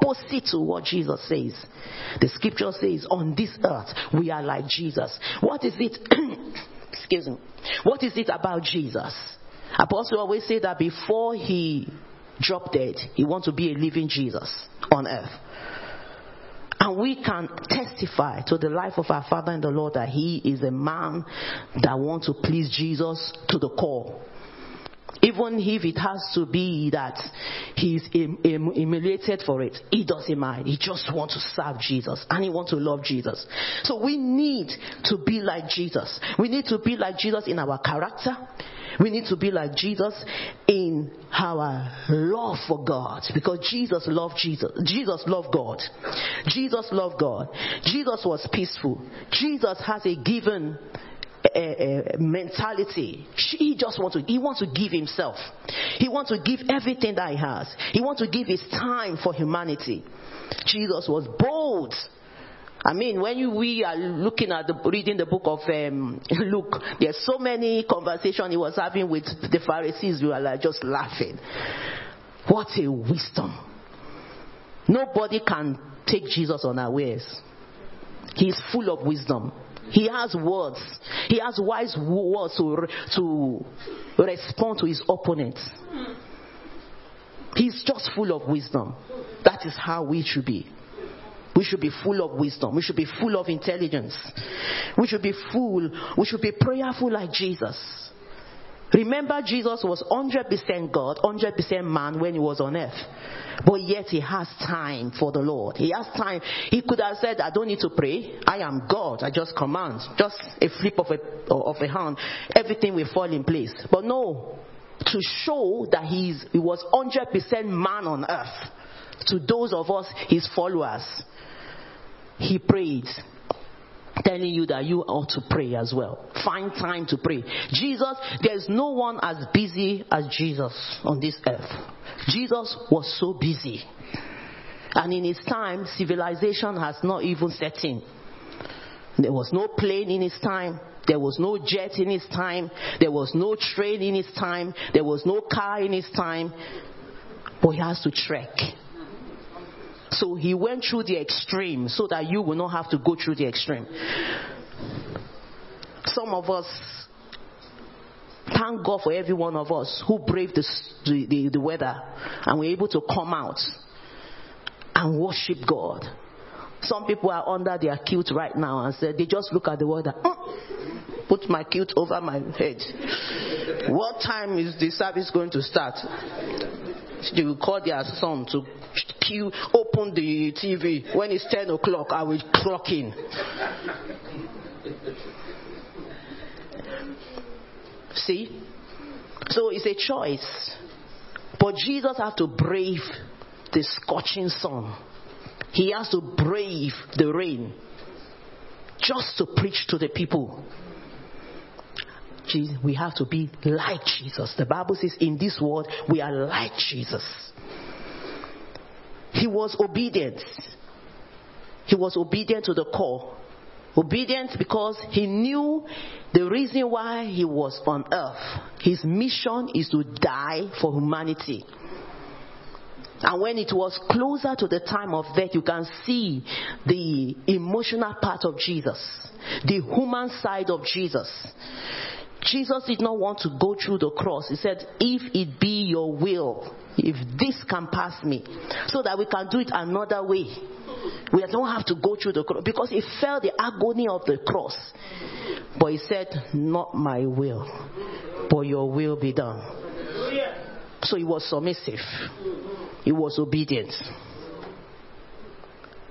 Opposite to what Jesus says. The scripture says, on this earth, we are like Jesus. What is it? *coughs* Excuse me. What is it about Jesus? Apostle always say that before he dropped dead, he wants to be a living Jesus on earth. And we can testify to the life of our Father and the Lord that He is a man that wants to please Jesus to the core. Even if it has to be that he's humiliated for it, he doesn't mind. He just wants to serve Jesus and he wants to love Jesus. So we need to be like Jesus. We need to be like Jesus in our character. We need to be like Jesus in our love for God because Jesus loved Jesus. Jesus loved God. Jesus loved God. Jesus was peaceful. Jesus has a given a mentality. He just wants to, he wants to give himself. He wants to give everything that he has. He wants to give his time for humanity. Jesus was bold I mean, when you, we are looking at the reading the book of um, *laughs* Luke, there's so many conversation he was having with the Pharisees. We were like just laughing. What a wisdom! Nobody can take Jesus unawares. He's full of wisdom. He has words. He has wise words to, to respond to his opponents. He's just full of wisdom. That is how we should be. We should be full of wisdom. We should be full of intelligence. We should be full. We should be prayerful like Jesus. Remember, Jesus was 100% God, 100% man when he was on earth. But yet he has time for the Lord. He has time. He could have said, I don't need to pray. I am God. I just command. Just a flip of a, of a hand. Everything will fall in place. But no. To show that he's, he was 100% man on earth. To those of us, his followers. He prayed telling you that you ought to pray as well. Find time to pray. Jesus, there's no one as busy as Jesus on this earth. Jesus was so busy. And in his time, civilization has not even set in. There was no plane in his time. There was no jet in his time. There was no train in his time. There was no car in his time. But he has to trek. So he went through the extreme so that you will not have to go through the extreme. Some of us, thank God for every one of us who braved the, the, the weather and were able to come out and worship God. Some people are under their kilt right now and said they just look at the weather. "Mm, Put my kilt over my head. What time is the service going to start? They will call their son to queue, open the TV. When it's 10 o'clock, I will clock in. See? So it's a choice. But Jesus had to brave the scorching sun. He has to brave the rain just to preach to the people. Je- We have to be like Jesus. The Bible says in this world we are like Jesus. He was obedient. He was obedient to the call. Obedient because he knew the reason why he was on earth. His mission is to die for humanity. And when it was closer to the time of death, you can see the emotional part of Jesus, the human side of Jesus. Jesus did not want to go through the cross. He said, If it be your will, if this can pass me, so that we can do it another way. We don't have to go through the cross because he felt the agony of the cross. But he said, Not my will, but your will be done. So he was submissive, he was obedient.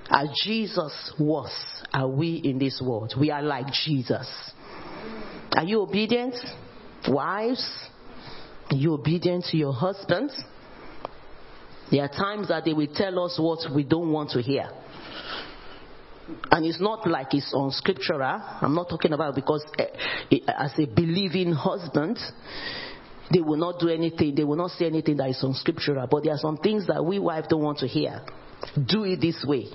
As Jesus was, are we in this world? We are like Jesus. Are you obedient? Wives, are you obedient to your husbands? There are times that they will tell us what we don't want to hear. And it's not like it's unscriptural. I'm not talking about because eh, eh, as a believing husband, they will not do anything, they will not say anything that is unscriptural. But there are some things that we wives don't want to hear. Do it this way.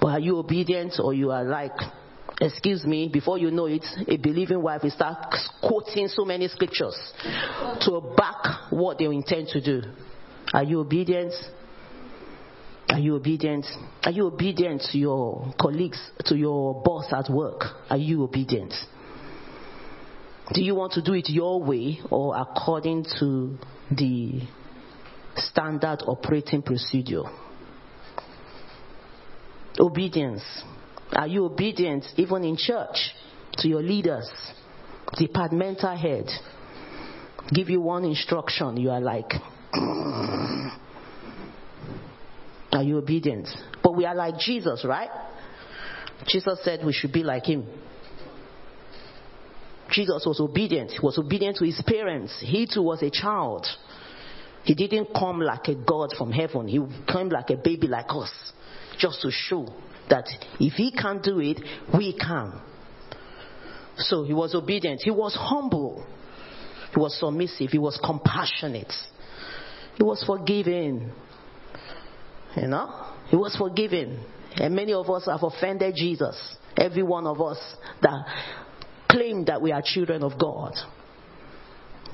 But are you obedient or you are like, excuse me, before you know it, a believing wife will start quoting so many scriptures to back what they intend to do. Are you obedient? Are you obedient? Are you obedient to your colleagues, to your boss at work? Are you obedient? Do you want to do it your way or according to the standard operating procedure? Obedience. Are you obedient even in church to your leaders, departmental head? Give you one instruction, you are like, *clears throat* are you obedient? But we are like Jesus, right? Jesus said we should be like him. Jesus was obedient. He was obedient to his parents. He too was a child. He didn't come like a God from heaven. He came like a baby like us, just to show that if he can't do it, we can. So he was obedient. He was humble. He was submissive. He was compassionate. He was forgiving. You know? He was forgiving. And many of us have offended Jesus. Every one of us that claim that we are children of God.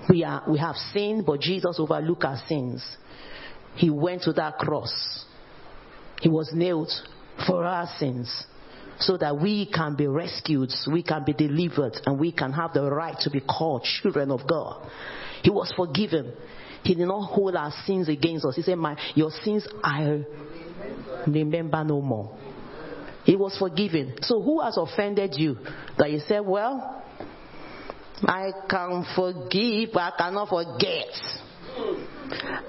We, are, we have sinned, but Jesus overlooked our sins. He went to that cross. He was nailed for our sins so that we can be rescued, we can be delivered, and we can have the right to be called children of God. He was forgiven. He did not hold our sins against us. He said, My your sins I remember no more. He was forgiven. So who has offended you? That you said, Well, I can forgive, but I cannot forget.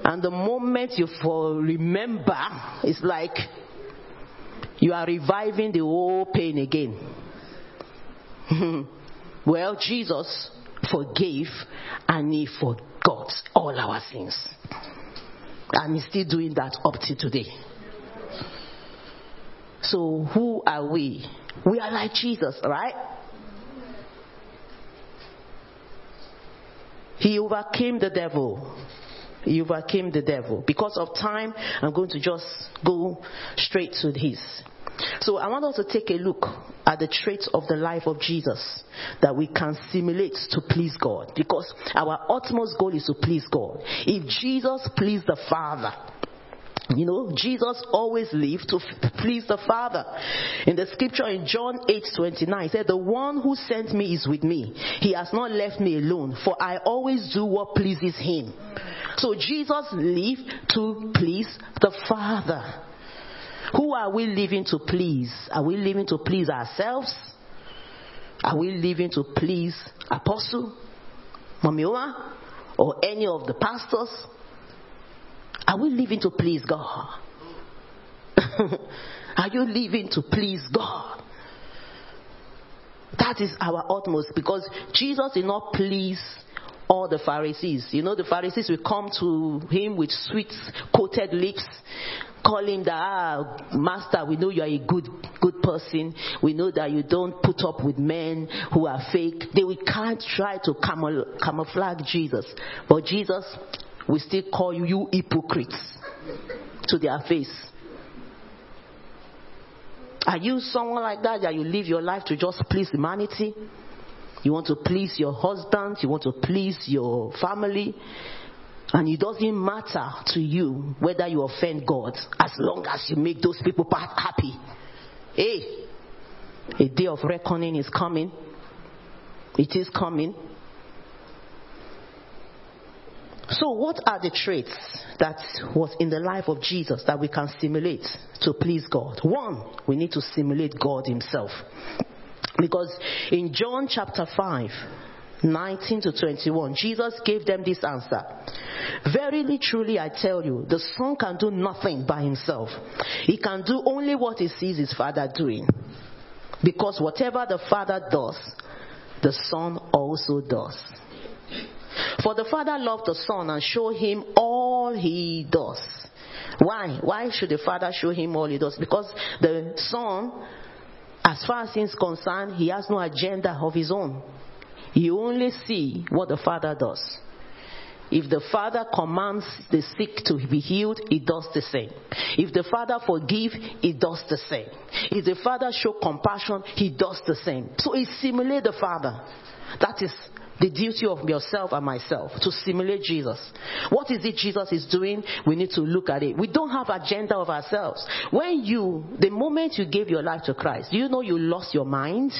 And the moment you for remember, it's like you are reviving the whole pain again. *laughs* well, Jesus forgave and he forgot all our sins. And he's still doing that up to today. So who are we? We are like Jesus, right? He overcame the devil. He overcame the devil. Because of time, I'm going to just go straight to his. So I want us to take a look at the traits of the life of Jesus that we can simulate to please God. Because our utmost goal is to please God. If Jesus pleased the Father, you know, Jesus always lived to please the Father. In the scripture in John 8 29, he said, The one who sent me is with me. He has not left me alone, for I always do what pleases him. So Jesus lived to please the Father. Who are we living to please? Are we living to please ourselves? Are we living to please Apostle, Mamioa, or any of the pastors? Are we living to please God? *laughs* Are you living to please God? That is our utmost because Jesus did not please all the Pharisees. You know, the Pharisees will come to him with sweet coated lips, call him the ah, master. We know you are a good, good person. We know that you don't put up with men who are fake. They will can't try to camouflage Jesus, but Jesus will still call you, hypocrites, to their face. Are you someone like that that you live your life to just please humanity? You want to please your husband, you want to please your family, and it doesn't matter to you whether you offend God as long as you make those people happy. Hey, a day of reckoning is coming. It is coming. So, what are the traits that was in the life of Jesus that we can simulate to please God? One, we need to simulate God Himself. Because in John chapter 5, 19 to 21, Jesus gave them this answer. Verily, truly, I tell you, the Son can do nothing by himself. He can do only what he sees his Father doing. Because whatever the Father does, the Son also does. For the Father loved the Son and showed him all he does. Why? Why should the Father show him all he does? Because the Son, as far as he's concerned, he has no agenda of his own. You only see what the Father does. If the Father commands the sick to be healed, he does the same. If the Father forgive, he does the same. If the Father show compassion, he does the same. So he simulate the Father. That is the duty of yourself and myself to simulate Jesus. What is it Jesus is doing? We need to look at it. We don't have agenda of ourselves. When you, the moment you gave your life to Christ, do you know you lost your mind?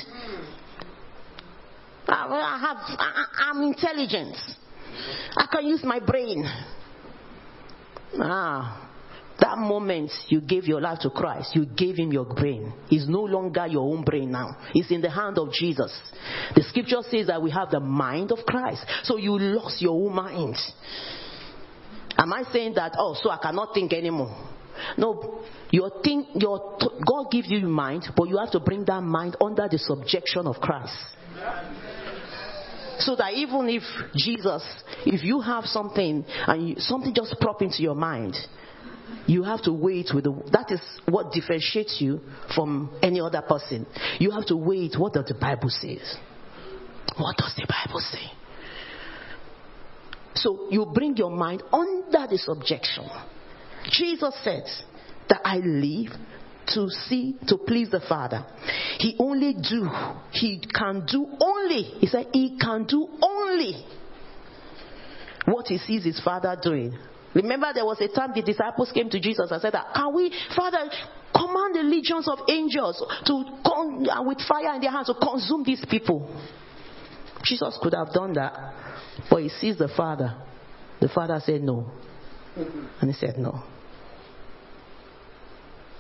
I, have, I, I'm intelligent. I can use my brain. Ah, that moment you gave your life to Christ, you gave him your brain. It's no longer your own brain now. It's in the hand of Jesus. The scripture says that we have the mind of Christ. So you lost your own mind. Am I saying that, oh, so I cannot think anymore? No, your think, your, God gives you mind, but you have to bring that mind under the subjection of Christ. So that even if Jesus, if you have something and you, something just pop into your mind, you have to wait with the, that is what differentiates you from any other person. You have to wait. What does the Bible say? What does the Bible say? So you bring your mind under this objection. Jesus said that I live to see, to please the Father. He only do, he can do only, he said, he can do only what he sees his Father doing. Remember, there was a time the disciples came to Jesus and said, that, Can we, Father, command the legions of angels to come uh, with fire in their hands to consume these people? Jesus could have done that, but he sees the Father. The Father said no. And he said no.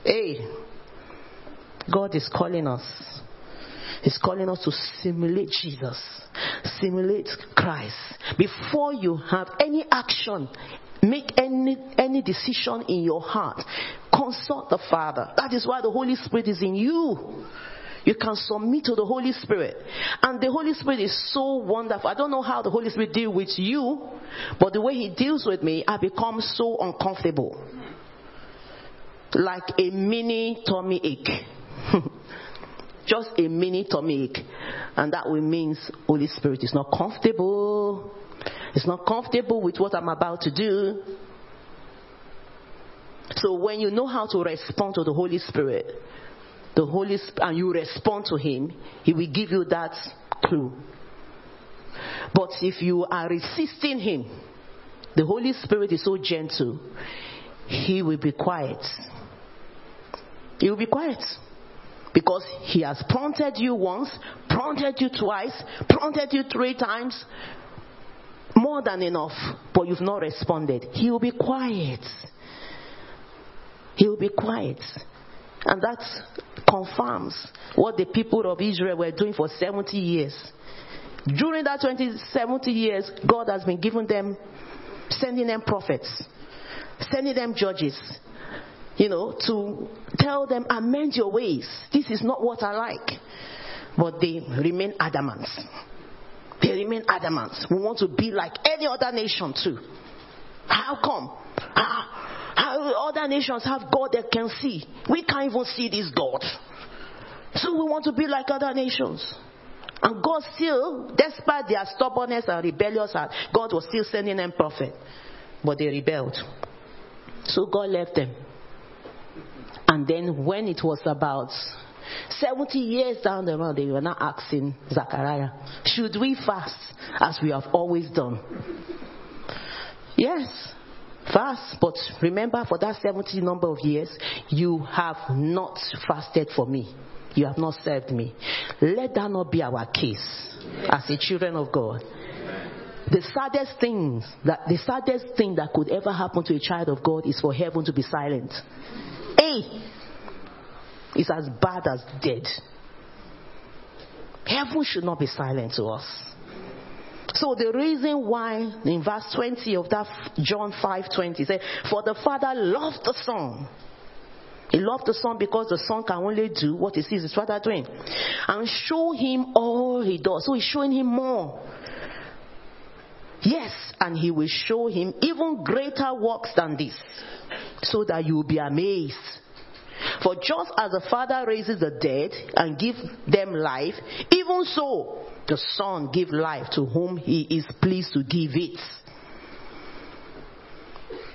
Hey, God is calling us. He's calling us to simulate Jesus, simulate Christ. Before you have any action, make any, any decision in your heart, consult the Father. That is why the Holy Spirit is in you. You can submit to the Holy Spirit. And the Holy Spirit is so wonderful. I don't know how the Holy Spirit deals with you, but the way He deals with me, I become so uncomfortable. Like a mini tummy ache. *laughs* Just a mini tummy ache. And that means Holy Spirit is not comfortable. It's not comfortable with what I'm about to do. So when you know how to respond to the Holy Spirit, the Holy Spirit, and you respond to Him, He will give you that clue. But if you are resisting Him, the Holy Spirit is so gentle, He will be quiet. He will be quiet. Because He has prompted you once, prompted you twice, prompted you three times, more than enough, but you've not responded. He will be quiet. He will be quiet. And that confirms what the people of Israel were doing for 70 years. During that 20, 70 years, God has been giving them, sending them prophets, sending them judges, you know, to tell them, amend your ways. This is not what I like. But they remain adamant. They remain adamant. We want to be like any other nation too. How come? Ah, how other nations have God that can see. We can't even see this God. So we want to be like other nations. And God still, despite their stubbornness and rebellious heart, God was still sending them prophet. But they rebelled. So God left them. And then when it was about 70 years down the road, they were now asking Zachariah, should we fast as we have always done? Yes, fast. But remember, for that 70 number of years, you have not fasted for me. You have not served me. Let that not be our case as the children of God. The saddest thing that the saddest thing that could ever happen to a child of God is for heaven to be silent. Hey, it's as bad as dead. Heaven should not be silent to us. So the reason why in verse 20 of that John 5:20 said, "For the Father loved the Son." He loved the Son because the Son can only do what he sees his Father doing, and show him all he does. So he's showing him more. Yes, and he will show him even greater works than this, so that you will be amazed. For just as the Father raises the dead and gives them life, even so the Son gives life to whom he is pleased to give it.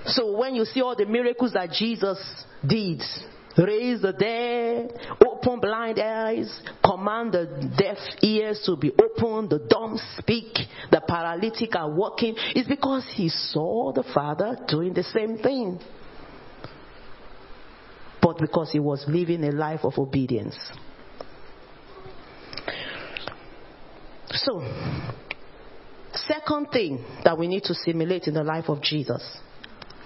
So when you see all the miracles that Jesus did, raise the dead, open blind eyes, command the deaf ears to be opened, the dumb speak, the paralytic are walking, it's because he saw the Father doing the same thing. But because he was living a life of obedience. So, second thing that we need to simulate in the life of Jesus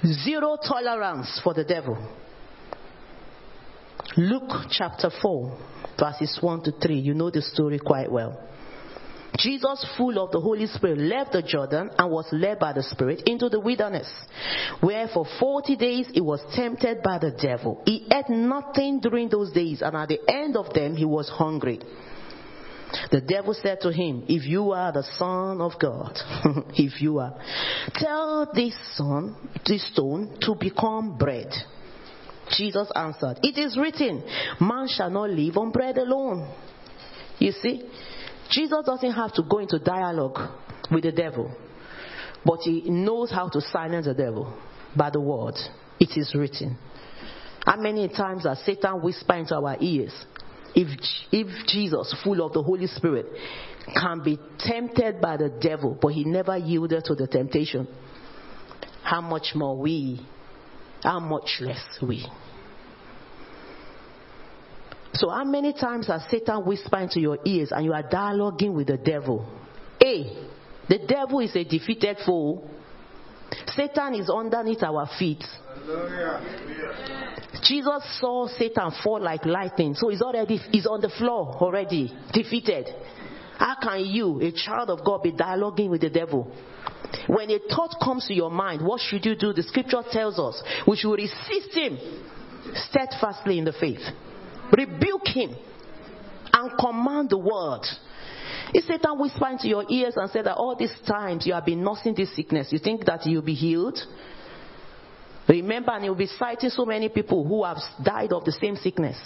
zero tolerance for the devil. Luke chapter 4, verses 1 to 3. You know the story quite well. Jesus, full of the Holy Spirit, left the Jordan and was led by the Spirit into the wilderness, where for 40 days he was tempted by the devil. He ate nothing during those days, and at the end of them he was hungry. The devil said to him, If you are the Son of God, *laughs* if you are, tell this son, this stone to become bread. Jesus answered, It is written, Man shall not live on bread alone. You see, Jesus doesn't have to go into dialogue with the devil, but he knows how to silence the devil by the word. It is written. How many times has Satan whispered into our ears? If, if Jesus, full of the Holy Spirit, can be tempted by the devil, but he never yielded to the temptation, how much more we, how much less we. So, how many times has Satan whispered into your ears and you are dialoguing with the devil? A, the devil is a defeated foe. Satan is underneath our feet. Jesus saw Satan fall like lightning, so he's already he's on the floor already, defeated. How can you, a child of God, be dialoguing with the devil? When a thought comes to your mind, what should you do? The scripture tells us we should resist him steadfastly in the faith, rebuke him, and command the word. If Satan whisper into your ears and say that all these times you have been nursing this sickness, you think that you'll be healed? Remember, and you'll be citing so many people who have died of the same sickness.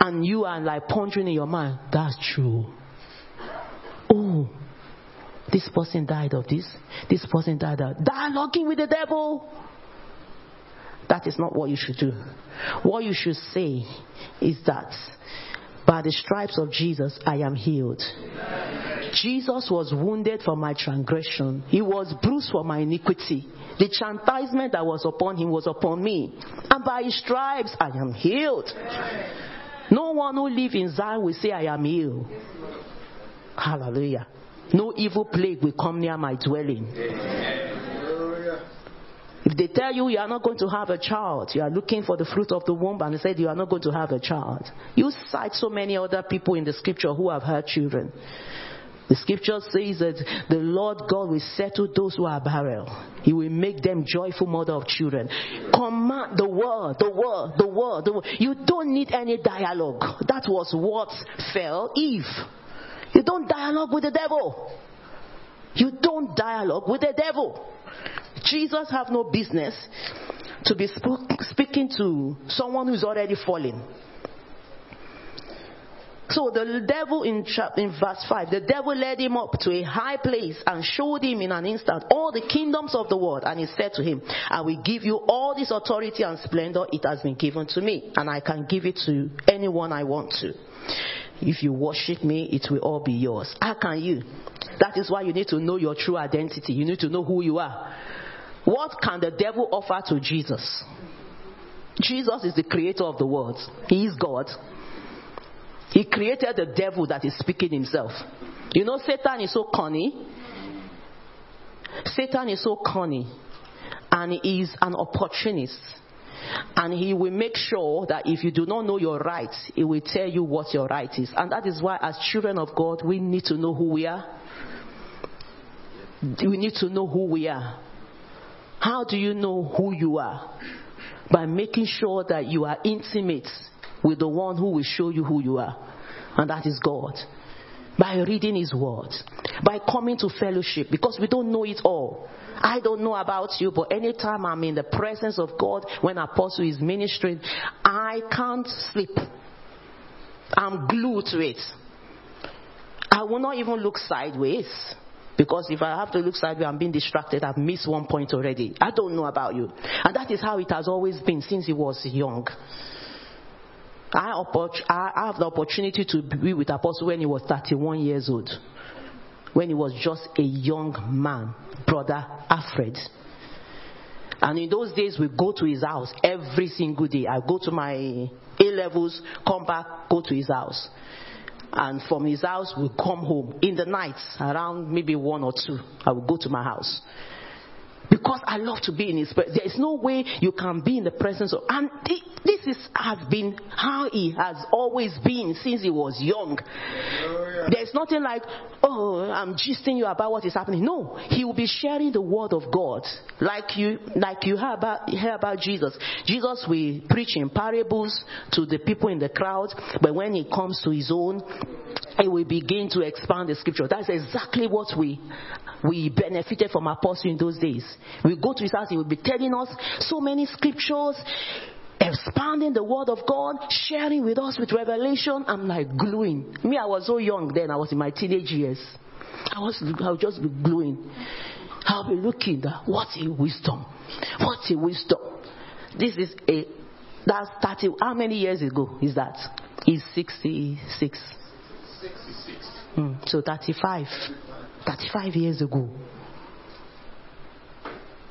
And you are like pondering in your mind, that's true. Oh, this person died of this, this person died of dialoguing with the devil. That is not what you should do. What you should say is that by the stripes of Jesus I am healed. Jesus was wounded for my transgression. He was bruised for my iniquity. The chastisement that was upon him was upon me. And by his stripes I am healed. No one who lives in Zion will say I am healed. Hallelujah. No evil plague will come near my dwelling. If they tell you you are not going to have a child, you are looking for the fruit of the womb, and they said you are not going to have a child, you cite so many other people in the scripture who have had children. The scripture says that the Lord God will settle those who are barren. He will make them joyful mother of children. Command the word, the word, the word, the word. You don't need any dialogue. That was what fell Eve. You don't dialogue with the devil. You don't dialogue with the devil. Jesus have no business to be spoke, speaking to someone who's already fallen. So the devil in, chap- in verse 5, the devil led him up to a high place and showed him in an instant all the kingdoms of the world. And he said to him, I will give you all this authority and splendor. It has been given to me. And I can give it to anyone I want to. If you worship me, it will all be yours. How can you? That is why you need to know your true identity. You need to know who you are. What can the devil offer to Jesus? Jesus is the creator of the world. He is God. He created the devil that is speaking himself. You know, Satan is so cunning. Satan is so cunning. And he is an opportunist. And he will make sure that if you do not know your rights, he will tell you what your right is. And that is why, as children of God, we need to know who we are. We need to know who we are. How do you know who you are? By making sure that you are intimate with the one who will show you who you are. And that is God. By reading His Word. By coming to fellowship. Because we don't know it all. I don't know about you, but anytime I'm in the presence of God, when Apostle is ministering, I can't sleep. I'm glued to it. I will not even look sideways. Because if I have to look sideways, I'm being distracted. I've missed one point already. I don't know about you. And that is how it has always been since he was young. I, I have the opportunity to be with Apostle when he was 31 years old. When he was just a young man, brother Alfred. And in those days, we go to his house every single day. I go to my A levels, come back, go to his house. And from his house, we come home in the nights, around maybe one or two. I will go to my house. Because I love to be in his presence. There is no way you can be in the presence of. And this is has been how he has always been since he was young. There's nothing like, oh, I'm gisting you about what is happening. No, he will be sharing the word of God, like you, like you hear about, hear about Jesus. Jesus will preach in parables to the people in the crowd, but when he comes to his own, he will begin to expand the scripture. That's exactly what we we benefited from apostle in those days. We go to his house, he will be telling us so many scriptures, expanding the word of God, sharing with us with revelation. I'm like gluing. Me, I was so young then, I was in my teenage years. I was I would just be gluing. I'll be looking at what a wisdom. What a wisdom. This is a That's 30. How many years ago is that? He's 66. 66. Hmm, so 35. 35 years ago.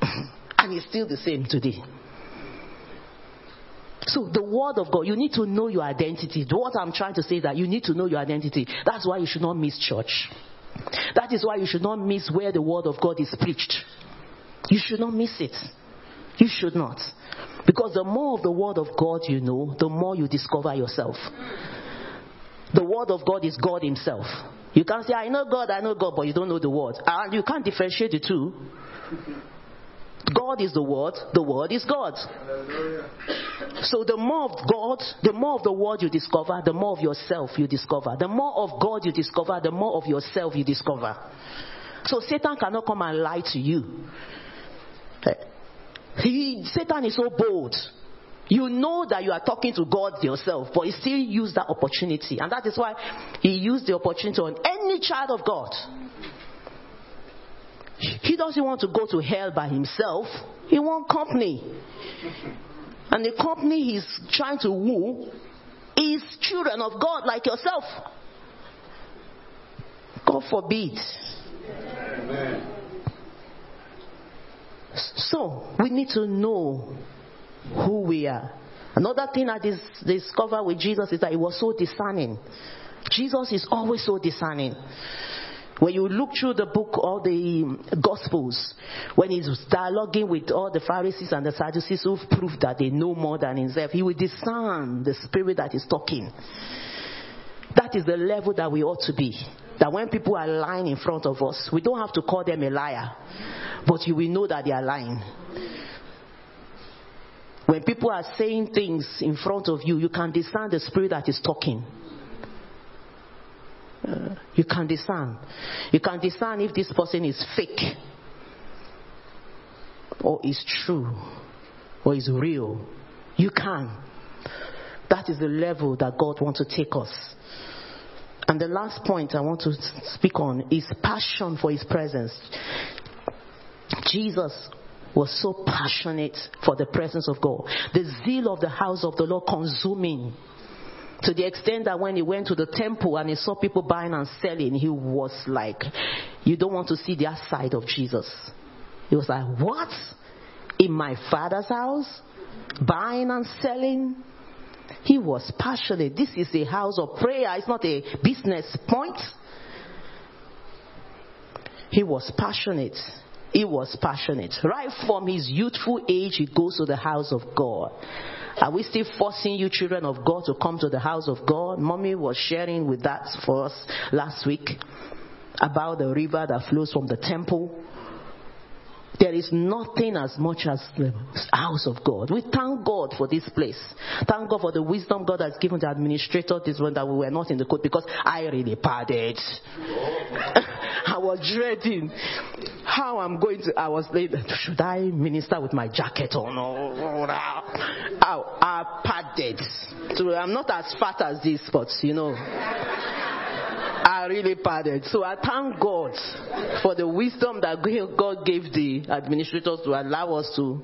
*clears throat* and it's still the same today. So the word of God, you need to know your identity. What I'm trying to say is that you need to know your identity. That's why you should not miss church. That is why you should not miss where the word of God is preached. You should not miss it. You should not. Because the more of the word of God you know, the more you discover yourself. The word of God is God Himself. You can't say, I know God, I know God, but you don't know the word. And you can't differentiate the two. God is the word, the word is God. So the more of God, the more of the word you discover, the more of yourself you discover. The more of God you discover, the more of yourself you discover. So Satan cannot come and lie to you. Eh, he, Satan is so bold. You know that you are talking to God yourself, but he still used that opportunity. And that is why he used the opportunity on any child of God. He doesn't want to go to hell by himself. He wants company. And the company he's trying to woo is children of God like yourself. God forbid. So, we need to know who we are. Another thing I dis- discovered with Jesus is that he was so discerning. Jesus is always so discerning. When you look through the book, all the Gospels, when he's dialoguing with all the Pharisees and the Sadducees who've proved that they know more than himself, he will discern the spirit that is talking. That is the level that we ought to be. That when people are lying in front of us, we don't have to call them a liar, but you will know that they are lying. When people are saying things in front of you, you can discern the spirit that is talking. Uh, you can discern. You can discern if this person is fake or is true or is real. You can. That is the level that God wants to take us. And the last point I want to speak on is passion for His presence. Jesus was so passionate for the presence of God. The zeal of the house of the Lord consuming. To the extent that when he went to the temple and he saw people buying and selling, he was like, You don't want to see the side of Jesus. He was like, What? In my father's house? Buying and selling? He was passionate. This is a house of prayer, it's not a business point. He was passionate. He was passionate. Right from his youthful age, he goes to the house of God. Are we still forcing you, children of God, to come to the house of God? Mommy was sharing with that for us last week about the river that flows from the temple. There is nothing as much as the house of God. We thank God for this place. Thank God for the wisdom God has given the administrator this one that we were not in the court because I really padded. *laughs* I was dreading how I'm going to. I was like, should I minister with my jacket on? Or, I, I padded. So I'm not as fat as this, but you know. I really padded. So I thank God for the wisdom that God gave the administrators to allow us to,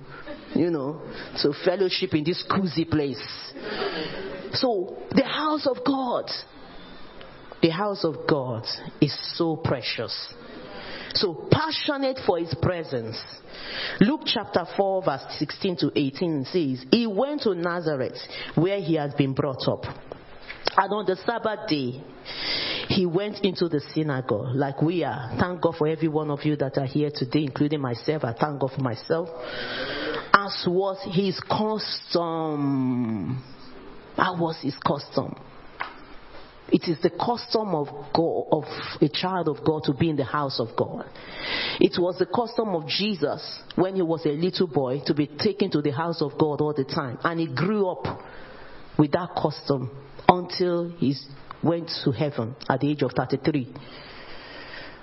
you know, to fellowship in this cozy place. So the house of God, the house of God is so precious. So passionate for his presence. Luke chapter 4 verse 16 to 18 says, He went to Nazareth where he had been brought up. And on the Sabbath day, he went into the synagogue like we are. Thank God for every one of you that are here today, including myself. I thank God for myself. As was his custom. How was his custom? It is the custom of God, of a child of God to be in the house of God. It was the custom of Jesus when he was a little boy to be taken to the house of God all the time. And he grew up with that custom until he went to heaven at the age of 33.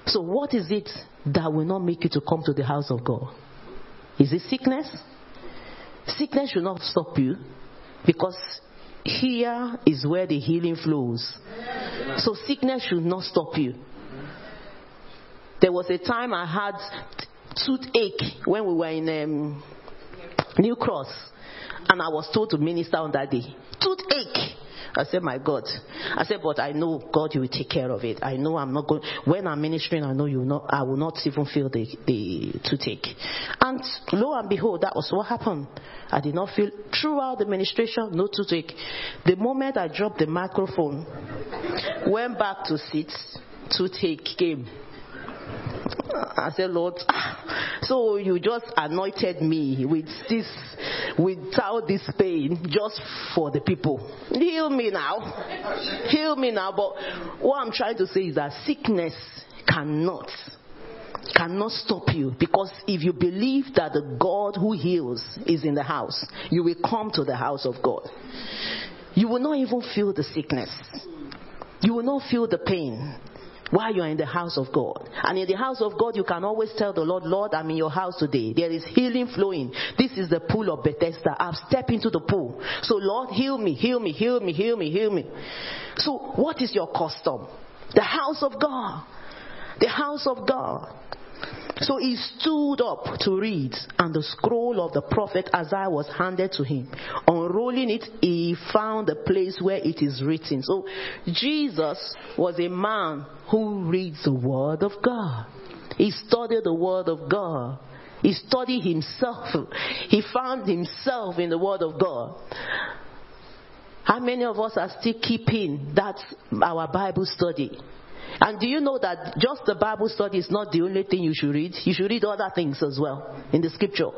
So, what is it that will not make you to come to the house of God? Is it sickness? Sickness should not stop you because here is where the healing flows. So, sickness should not stop you. There was a time I had toothache when we were in um, New Cross. And I was told to minister on that day. Toothache. I said, my God. I said, but I know God, will take care of it. I know I'm not going, when I'm ministering, I know you not, I will not even feel the, the toothache. And lo and behold, that was what happened. I did not feel, throughout the ministration, no toothache. The moment I dropped the microphone, went back to sit, toothache came. I said, Lord, *sighs* so you just anointed me with this, without this pain, just for the people. Heal me now. Heal me now. But what I'm trying to say is that sickness cannot cannot stop you because if you believe that the God who heals is in the house, you will come to the house of God. You will not even feel the sickness. You will not feel the pain while you are in the house of God. And in the house of God, you can always tell the Lord, Lord, I'm in your house today. There is healing flowing. This is the pool of Bethesda. I've stepped into the pool. So Lord, heal me, heal me, heal me, heal me, heal me. So what is your custom? The house of God. The house of God. So he stood up to read, and the scroll of the prophet Isaiah was handed to him. Unrolling it, he found the place where it is written. So Jesus was a man who reads the word of God. He studied the word of God. He studied himself. He found himself in the word of God. How many of us are still keeping that our Bible study? And do you know that just the Bible study is not the only thing you should read? You should read other things as well in the scripture.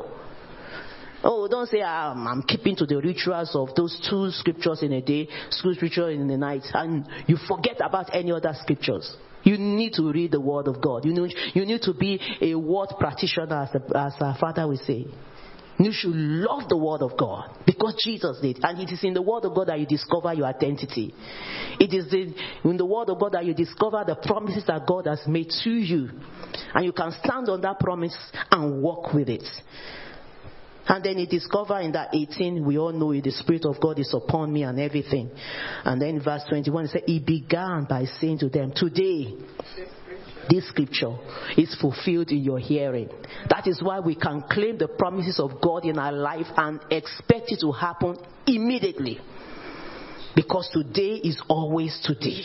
Oh, don't say um, I'm keeping to the rituals of those two scriptures in a day, two scriptures in the night, and you forget about any other scriptures. You need to read the Word of God. You need, you need to be a word practitioner, as, the, as our Father will say. You should love the Word of God because Jesus did. And it is in the Word of God that you discover your identity. It is in, the Word of God that you discover the promises that God has made to you. And you can stand on that promise and walk with it. And then he discovered in that 18, we all know it, the Spirit of God is upon me and everything. And then verse 21, he He began by saying to them, Today, this scripture is fulfilled in your hearing. That is why we can claim the promises of God in our life and expect it to happen immediately. Because today is always today.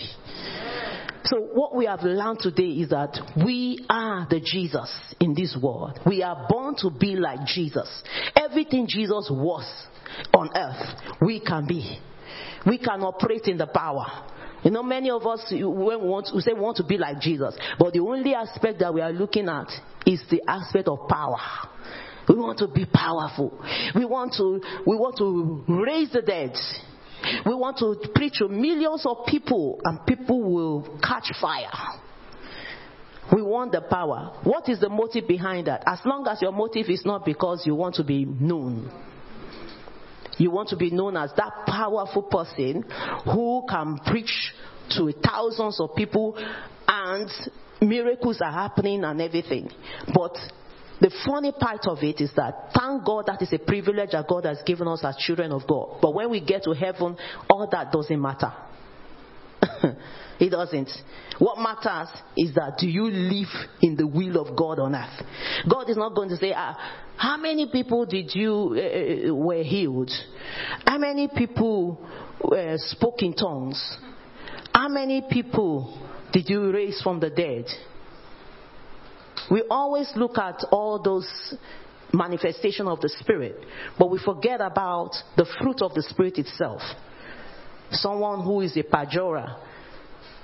So what we have learned today is that we are the Jesus in this world. We are born to be like Jesus. Everything Jesus was on earth, we can be. We can operate in the power. You know, many of us when we, want, we say we want to be like Jesus, but the only aspect that we are looking at is the aspect of power. We want to be powerful. We want to, we want to raise the dead. We want to preach to millions of people and people will catch fire. We want the power. What is the motive behind that? As long as your motive is not because you want to be known. You want to be known as that powerful person who can preach to thousands of people and miracles are happening and everything. But the funny part of it is that thank God that is a privilege that God has given us as children of God. But when we get to heaven, all that doesn't matter. *laughs* it doesn't. What matters is that do you live in the will of God on earth? God is not going to say, ah, how many people did you uh, were healed? How many people uh, spoke in tongues? How many people did you raise from the dead? We always look at all those manifestation of the spirit, but we forget about the fruit of the spirit itself. Someone who is a pajora,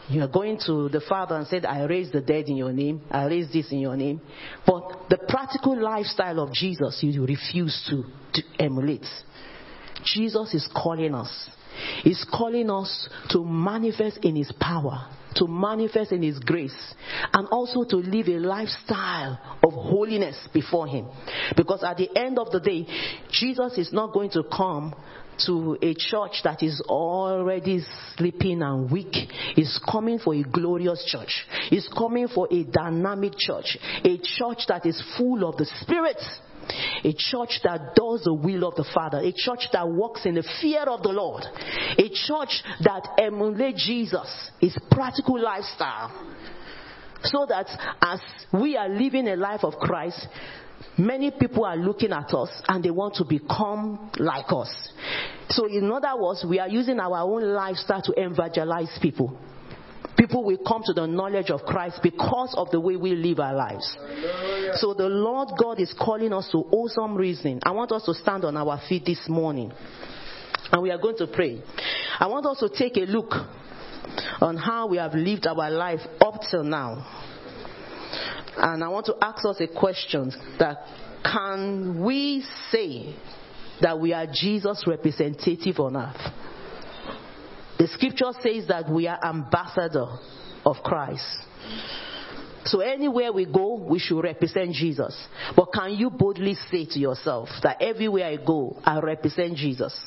you are going to the Father and said, I raised the dead in your name, I raised this in your name. But the practical lifestyle of Jesus, you refuse to, to emulate. Jesus is calling us. He's calling us to manifest in His power, to manifest in His grace, and also to live a lifestyle of holiness before Him. Because at the end of the day, Jesus is not going to come to a church that is already sleeping and weak is coming for a glorious church. Is coming for a dynamic church. A church that is full of the Spirit. A church that does the will of the Father. A church that walks in the fear of the Lord. A church that emulates Jesus, his practical lifestyle. So that as we are living a life of Christ, Many people are looking at us and they want to become like us. So, in other words, we are using our own lifestyle to evangelize people. People will come to the knowledge of Christ because of the way we live our lives. So the Lord God is calling us to awesome reasoning. I want us to stand on our feet this morning. And we are going to pray. I want us to take a look on how we have lived our life up till now. And I want to ask us a question that can we say that we are Jesus' representative on earth? The scripture says that we are ambassador of Christ. So anywhere we go, we should represent Jesus. But can you boldly say to yourself that everywhere I go, I represent Jesus?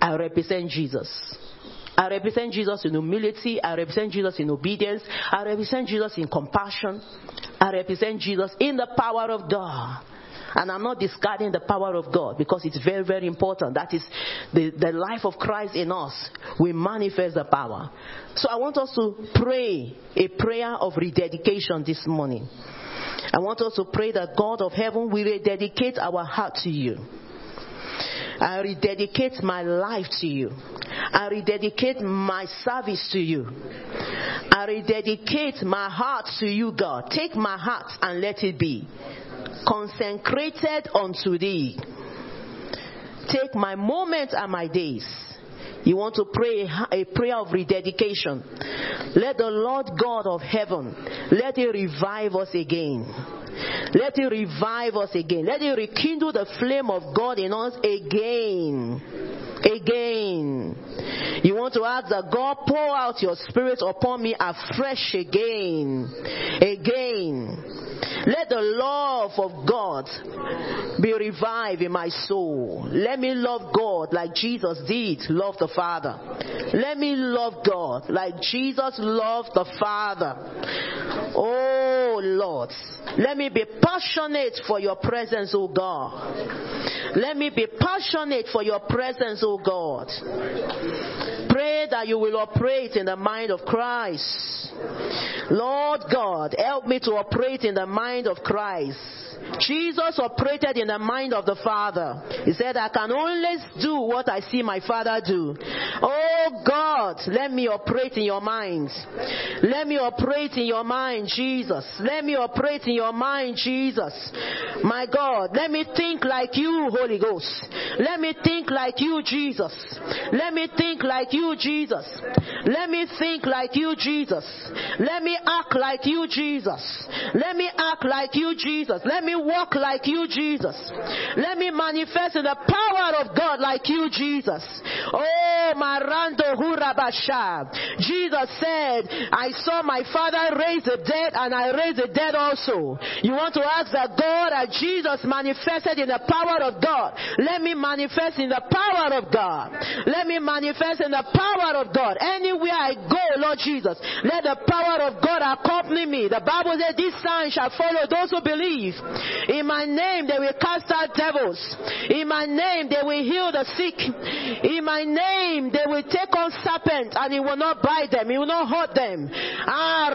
I represent Jesus. I represent Jesus in humility. I represent Jesus in obedience. I represent Jesus in compassion. I represent Jesus in the power of God. And I'm not discarding the power of God because it's very, very important. That is the, the life of Christ in us. We manifest the power. So I want us to pray a prayer of rededication this morning. I want us to pray that God of heaven will rededicate our heart to you. I rededicate my life to you. I rededicate my service to you. I rededicate my heart to you, God. Take my heart and let it be consecrated unto thee. Take my moments and my days. You want to pray a prayer of rededication. Let the Lord God of heaven, let it revive us again. Let it revive us again. Let it rekindle the flame of God in us again. Again. You want to ask that God pour out your spirit upon me afresh again. Again. Let the love of God be revived in my soul. Let me love God like Jesus did love the Father. Let me love God like Jesus loved the Father. Oh Lord, let me be passionate for your presence, oh God. Let me be passionate for your presence, oh God. Pray that you will operate in the mind of Christ. Lord God, help me to operate in the mind of Christ. Jesus operated in the mind of the Father. He said, I can only do what I see my Father do. Oh God, let me operate in your mind. Let me operate in your mind, Jesus. Let me operate in your mind, Jesus. My God, let me think like you, Holy Ghost. Let me think like you, Jesus. Let me think like you, Jesus. Let me think like you, Jesus. Let me act like you, Jesus. Let me act like you, Jesus. Let me walk like you, Jesus. Let me manifest in the power of God like you, Jesus. Oh, Marando Hurabasha. Jesus said, I saw my Father raise the dead and I raise the dead also. You want to ask that God, as Jesus manifested in the power of God, let me manifest in the power of God. Let me manifest in the power of God. Anywhere I go, Lord Jesus, let the power of God accompany me. The Bible says, This sign shall follow those who believe. In my name, they will cast out devils. In my name, they will heal the sick. In my name, they will take on serpents and it will not bite them. It will not hurt them. Ah.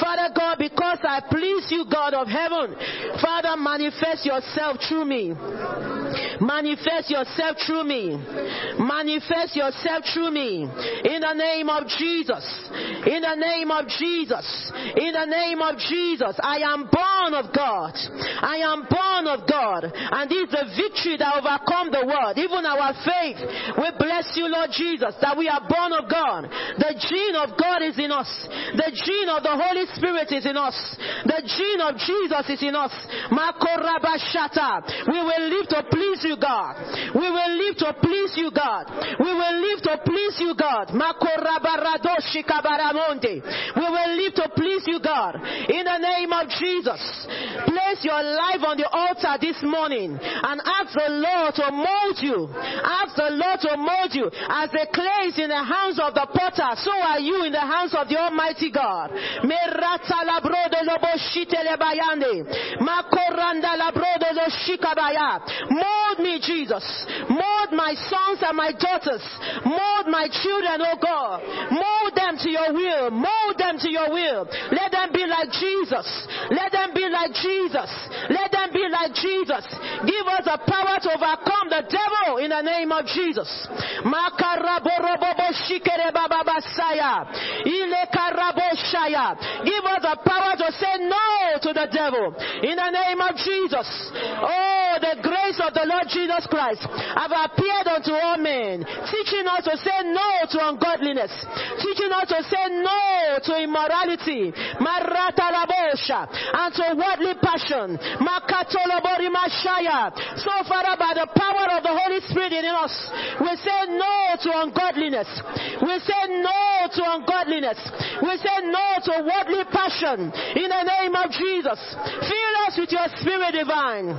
Father God, because I please you, God of heaven, Father, manifest yourself through me. Manifest yourself through me. Manifest yourself through me. In the name of Jesus. In the name of Jesus. In the name of Jesus. I am born of God. I am born of God. And this is the victory that overcome the world. Even our faith. We bless you, Lord Jesus, that we are born of God. The gene of God is in us. The gene of the Holy Spirit is in us. The gene of Jesus is in us. We will live to please you, God. We will live to please you, God. We will live to please you, God. We will live to please you, God. In the name of Jesus. Place your life on the altar this morning and ask the Lord to mold you. Ask the Lord to mold you. As the clay is in the hands of the potter, so are you in the hands of the Almighty God. Mold me, Jesus. Mold my sons and my daughters. Mold my children, oh God. Mold them to your will. Mold them to your will. Let them be like Jesus. Let them be like Jesus. Let them be like Jesus. Give us the power to overcome the devil in the name of Jesus. Give us the power to say no to the devil in the name of Jesus. Oh, the grace of the Lord Jesus Christ have appeared unto all men, teaching us to say no to ungodliness, teaching us to say no to immorality, and to worldly passion. So Father, by the power of the Holy Spirit in us, we say no to ungodliness. We say no to ungodliness. We say no to worldly passion in the name of Jesus. Fill us with your spirit divine.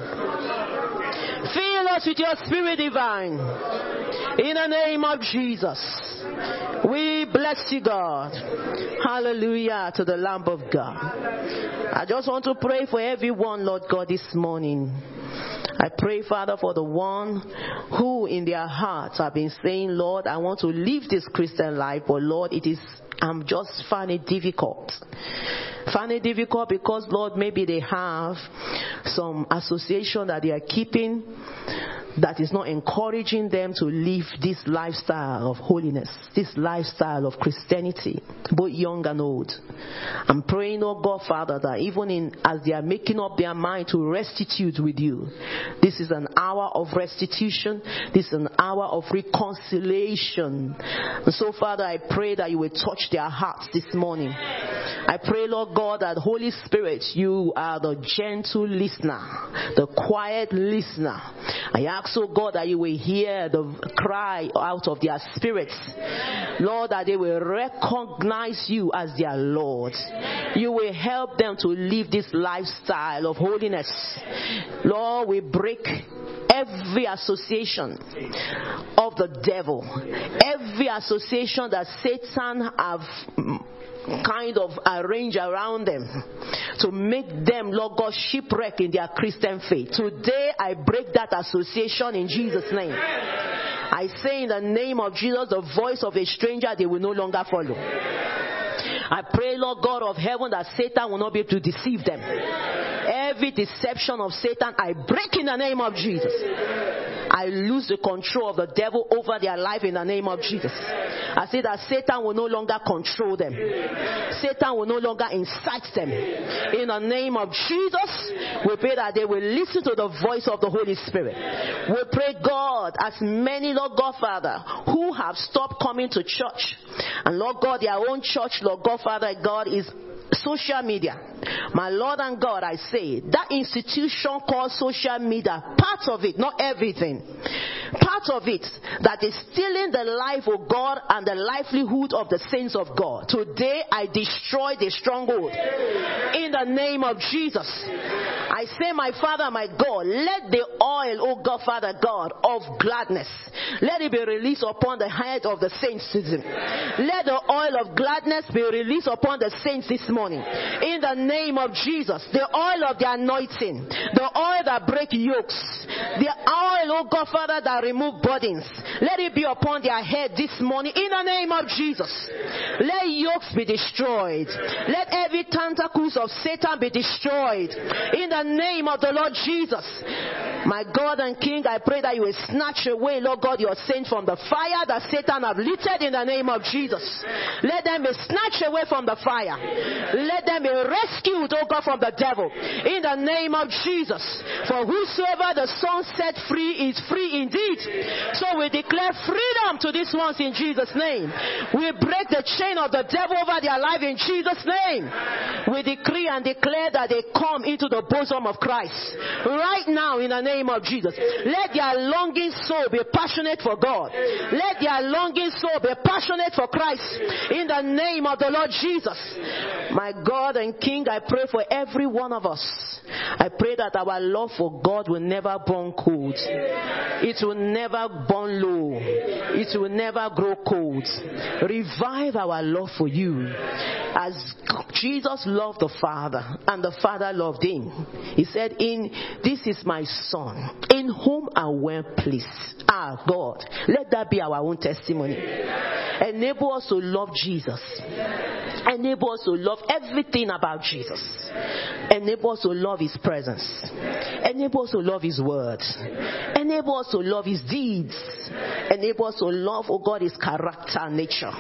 Fill us with your spirit divine. In the name of Jesus. We bless you, God. Hallelujah to the Lamb of God. I just want to pray for everyone, Lord God, this morning. I pray, Father, for the one who in their hearts have been saying, Lord, I want to live this Christian life, but Lord, it is, I'm just finding it difficult. Find it difficult because, Lord, maybe they have some association that they are keeping that is not encouraging them to live this lifestyle of holiness, this lifestyle of Christianity, both young and old. I'm praying, oh God, Father, that even in as they are making up their mind to restitute with you, this is an hour of restitution, this is an hour of reconciliation. And so, Father, I pray that you will touch their hearts this morning. I pray, Lord God, that Holy Spirit, you are the gentle listener, the quiet listener. I ask, oh God, that you will hear the cry out of their spirits. Lord, that they will recognize you as their Lord. You will help them to live this lifestyle of holiness. Lord, we break every association of the devil, every association that Satan have kind of arrange around them to make them, Lord God, shipwreck in their Christian faith. Today I break that association in Jesus' name. I say in the name of Jesus, the voice of a stranger they will no longer follow. I pray, Lord God of heaven, that Satan will not be able to deceive them. Every deception of Satan, I break in the name of Jesus. I lose the control of the devil over their life in the name of Jesus. I say that Satan will no longer control them. Satan will no longer incite them. In the name of Jesus, we pray that they will listen to the voice of the Holy Spirit. We pray, God, as many, Lord God, Father, who have stopped coming to church, and Lord God, their own church, Lord God, Father, God, is social media. My Lord and God, I say, that institution called social media, part of it, not everything, part of it that is stealing the life of God and the livelihood of the saints of God. Today, I destroy the stronghold. In the name of Jesus. I say, my Father, my God, let the oil, O God, Father God, of gladness, let it be released upon the head of the saints. Let the oil of gladness be released upon the saints this morning. In the name of Jesus, the oil of the anointing, the oil that break yokes, the oil, oh God, Father, that remove burdens. Let it be upon their head this morning. In the name of Jesus, let yokes be destroyed. Let every tentacles of Satan be destroyed. In the name of the Lord Jesus. My God and King, I pray that you will snatch away, Lord God, your saints from the fire that Satan have lit in the name of Jesus. Let them be snatched away from the fire. Let them be rescued, oh God, from the devil. In the name of Jesus. For whosoever the Son set free is free indeed. So we declare freedom to these ones in Jesus' name. We break the chain of the devil over their life in Jesus' name. We decree and declare that they come into the bosom of Christ. Right now, in the name of Jesus. Let their longing soul be passionate for God. Let their longing soul be passionate for Christ. In the name of the Lord Jesus. My God and King, I pray for every one of us. I pray that our love for God will never burn cold. It will never burn low. It will never grow cold. Revive our love for you. As Jesus loved the Father and the Father loved him, he said, In this is my son, in whom I well pleased. Ah, God, let that be our own testimony. Enable us to love Jesus. Enable us to love everything about Jesus. Enable us to love His presence. Enable us to love His word. Enable us to love His deeds. Enable us to love, oh God, His character and nature.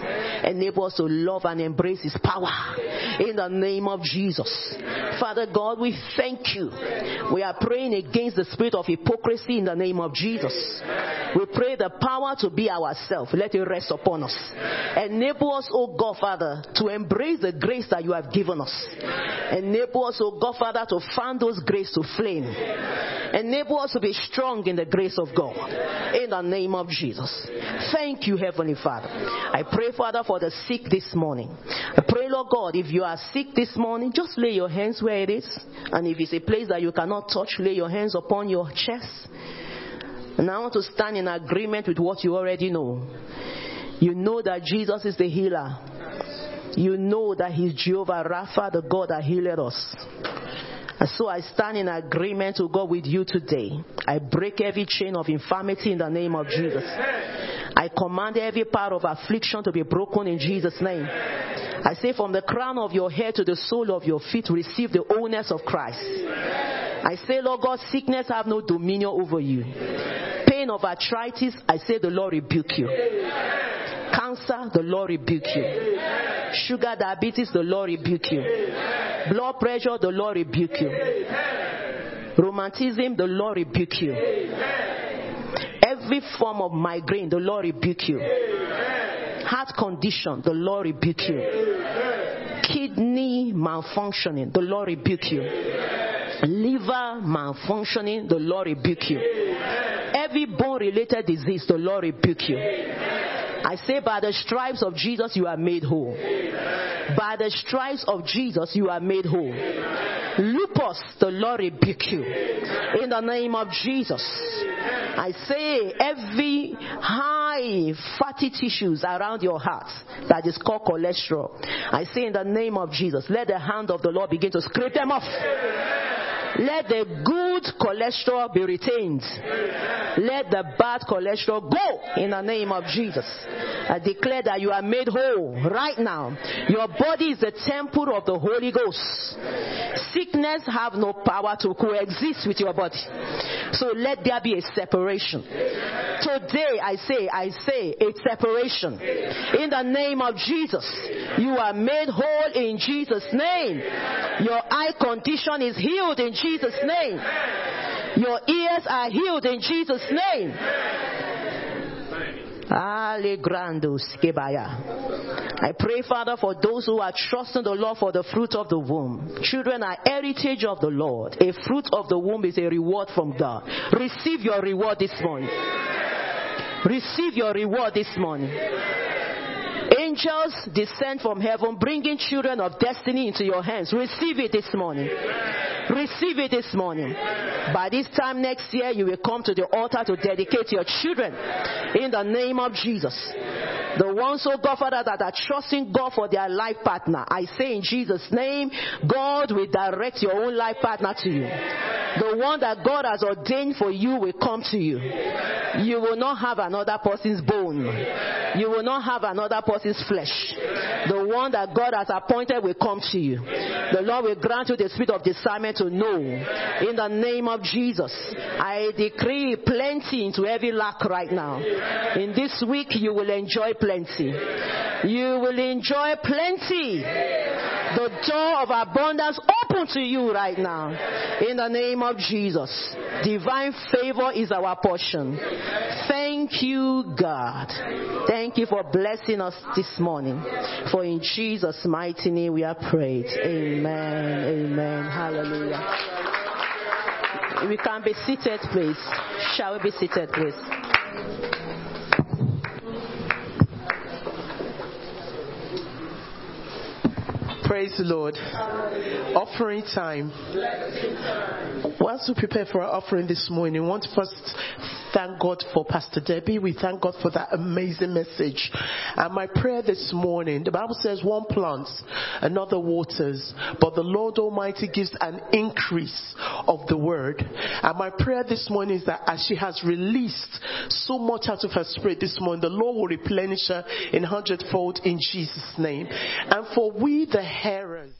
Enable us to love and embrace His power. In the name of Jesus. Father God, we thank you. We are praying against the spirit of hypocrisy in the name of Jesus. We pray the power to be ourselves. Let it rest upon us. Enable us, oh God, Father, to embrace the grace that you have given us. Enable us, oh God, Father, to fan those grace to flame. Enable us to be strong in the grace of God. In the name of Jesus. Thank you, Heavenly Father. I pray, Father, for the sick this morning. I pray, Lord God, if you are sick this morning, just lay your hands where it is. And if it's a place that you cannot touch, lay your hands upon your chest. And I want to stand in agreement with what you already know. You know that Jesus is the healer. You know that He's Jehovah Rapha, the God that healed us. And so I stand in agreement to God with you today. I break every chain of infirmity in the name of Jesus. I command every part of affliction to be broken in Jesus' name. I say from the crown of your head to the sole of your feet, receive the wholeness of Christ. I say, Lord God, sickness have no dominion over you. Pain of arthritis, I say the Lord rebuke you. Cancer, the Lord rebuke you. Sugar diabetes, the Lord rebuke you. Blood pressure, the Lord rebuke you. Rheumatism, the Lord rebuke you. Every form of migraine, the Lord rebuke you. Heart condition, the Lord rebuke you. Kidney malfunctioning, the Lord rebuke you. Liver malfunctioning, the Lord rebuke you. Every bone related disease, the Lord rebuke you. I say, by the stripes of Jesus, you are made whole. By the stripes of Jesus, you are made whole. Lupus, the Lord rebuke you. In the name of Jesus. I say, every high fatty tissues around your heart that is called cholesterol. I say, in the name of Jesus, let the hand of the Lord begin to scrape them off. Let the good cholesterol be retained. Let the bad cholesterol go in the name of Jesus. I declare that you are made whole right now. Your body is the temple of the Holy Ghost. Sickness have no power to coexist with your body. So let there be a separation. Today I say, I say a separation. In the name of Jesus. You are made whole in Jesus' name. Your eye condition is healed in Jesus' name. Your ears are healed in Jesus' name. I pray, Father, for those who are trusting the Lord for the fruit of the womb. Children are heritage of the Lord. A fruit of the womb is a reward from God. Receive your reward this morning. Receive your reward this morning. Angels descend from heaven, bringing children of destiny into your hands. Receive it this morning. Receive it this morning. By this time next year, you will come to the altar to dedicate your children in the name of Jesus. The ones, oh God, Father, that are trusting God for their life partner. I say in Jesus' name, God will direct your own life partner to you. The one that God has ordained for you will come to you. You will not have another person's bone. You will not have another person's flesh. The one that God has appointed will come to you. The Lord will grant you the spirit of discernment to know. In the name of Jesus, I decree plenty into every lack right now. In this week, you will enjoy plenty. You will enjoy plenty. The door of abundance open to you right now. In the name of Jesus. Divine favor is our portion. Thank you, God. Thank you for blessing us this morning. For in Jesus' mighty name we are prayed. Amen. Amen. Hallelujah. We can be seated, please. Shall we be seated, please? Praise the Lord. Offering time. Whilst we prepare for our offering this morning, we want to first thank God for Pastor Debbie. We thank God for that amazing message. And my prayer this morning, the Bible says one plants, another waters, but the Lord Almighty gives an increase of the word. And my prayer this morning is that as she has released so much out of her spirit this morning, the Lord will replenish her in hundredfold in Jesus' name. And for we, the hearers,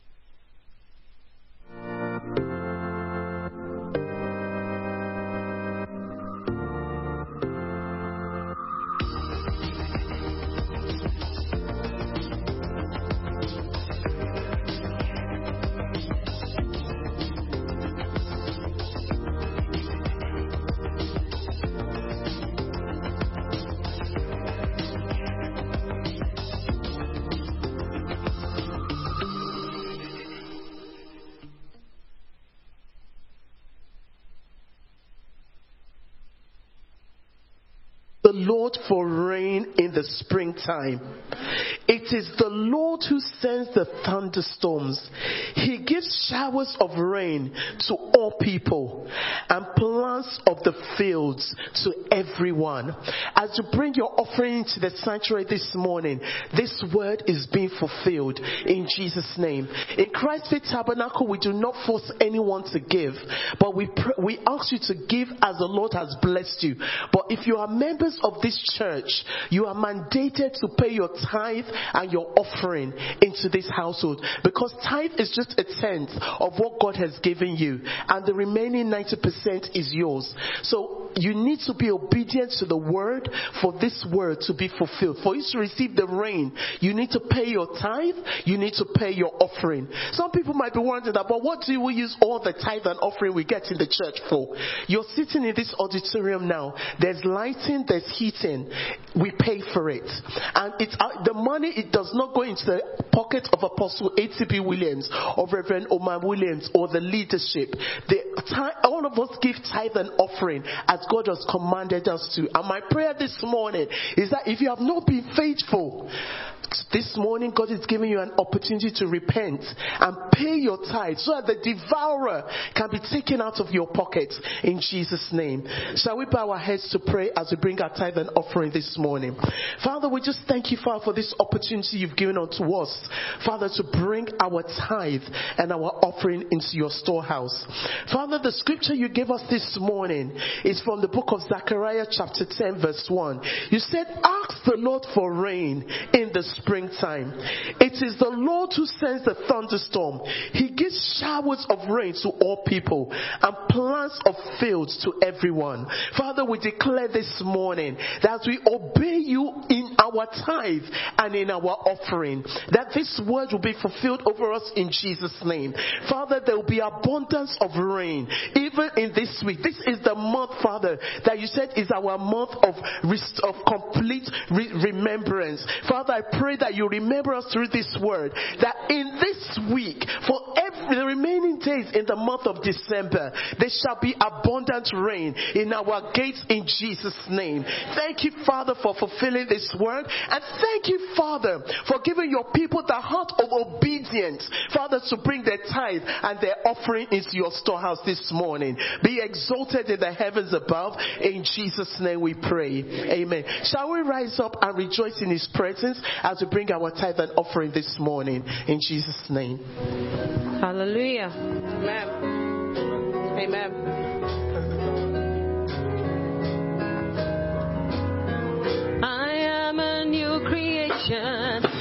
rain in the springtime. It is the Lord who sends the thunderstorms. He gives showers of rain to all people and plants of the fields to everyone. As you bring your offering to the sanctuary this morning, this word is being fulfilled in Jesus' name. In Christ's Faith Tabernacle, we do not force anyone to give, but we, pr- we ask you to give as the Lord has blessed you. But if you are members of this church, you are mandated to pay your tithe and your offering into this household because tithe is just a tenth of what God has given you, and the remaining 90% is yours. So you need to be obedient to the word for this word to be fulfilled. For you to receive the rain, you need to pay your tithe, you need to pay your offering. Some people might be wondering about what do we use all the tithe and offering we get in the church for? You're sitting in this auditorium now. There's lighting, there's heating. We pay for it. And it's, uh, the money, it does not go into the pocket of Apostle A.T.P. Williams or Reverend Omar Williams or the leadership. The, all of us give tithe and offering as God has commanded us to. And my prayer this morning is that if you have not been faithful, this morning God is giving you an opportunity to repent and pay your tithe so that the devourer can be taken out of your pockets in Jesus' name. Shall we bow our heads to pray as we bring our tithe and offering this morning? Father, we just thank you, Father, for this opportunity you've given unto us, Father, to bring our tithe and our offering into your storehouse. Father, the scripture you gave us this morning is from the book of Zechariah, chapter 10, verse 1. You said, Ask the Lord for rain in the springtime. It is the Lord who sends the thunderstorm. He gives showers of rain to all people and plants of fields to everyone. Father, we declare this morning that we obey you in our tithe and in our offering, that this word will be fulfilled over us in Jesus' name. Father, there will be abundance of rain even in this week. This is the month, Father, that you said is our month of, of complete re- remembrance. Father, I pray that you remember us through this word, that in this week, for every, the remaining days in the month of December, there shall be abundant rain in our gates in Jesus' name. Thank you, Father, for fulfilling this word, and thank you, Father, for giving your people the heart of obedience, Father, to bring their tithe and their offering into your storehouse this morning. Be exalted in the heavens above. In Jesus' name we pray. Amen. Shall we rise up and rejoice in his presence as we bring our tithe and offering this morning? In Jesus' name. Hallelujah. Amen. Amen. I am a new creation.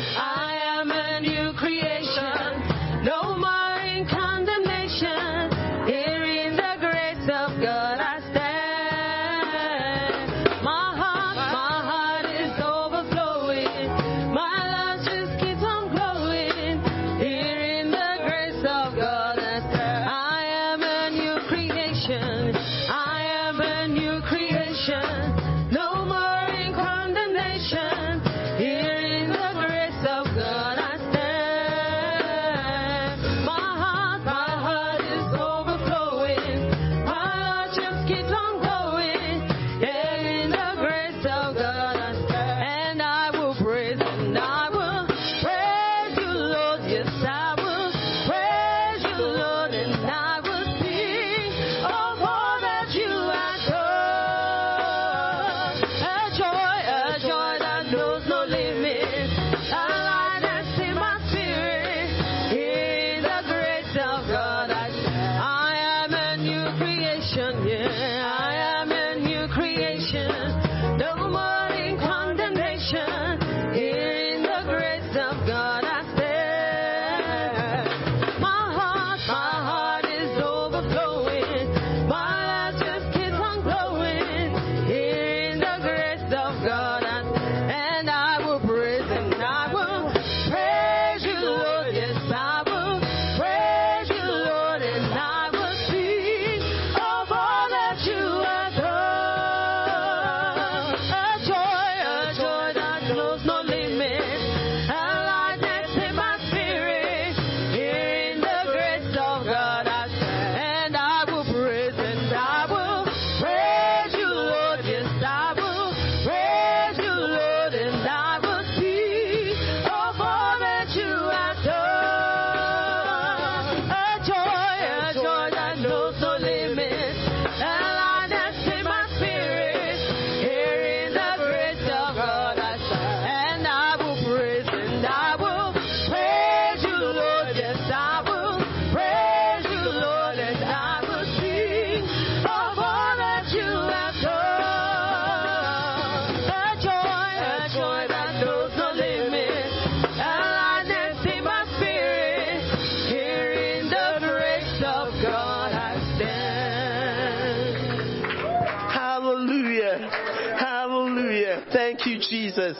Jesus.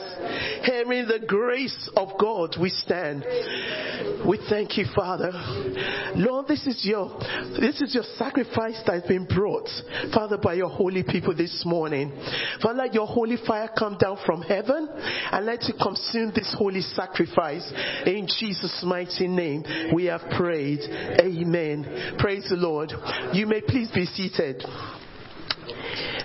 Here in the grace of God we stand. We thank you, Father. Lord, this is your this is your sacrifice that has been brought, Father, by your holy people this morning. Father, let your holy fire come down from heaven and let it consume this holy sacrifice. In Jesus' mighty name, we have prayed. Amen. Praise the Lord. You may please be seated.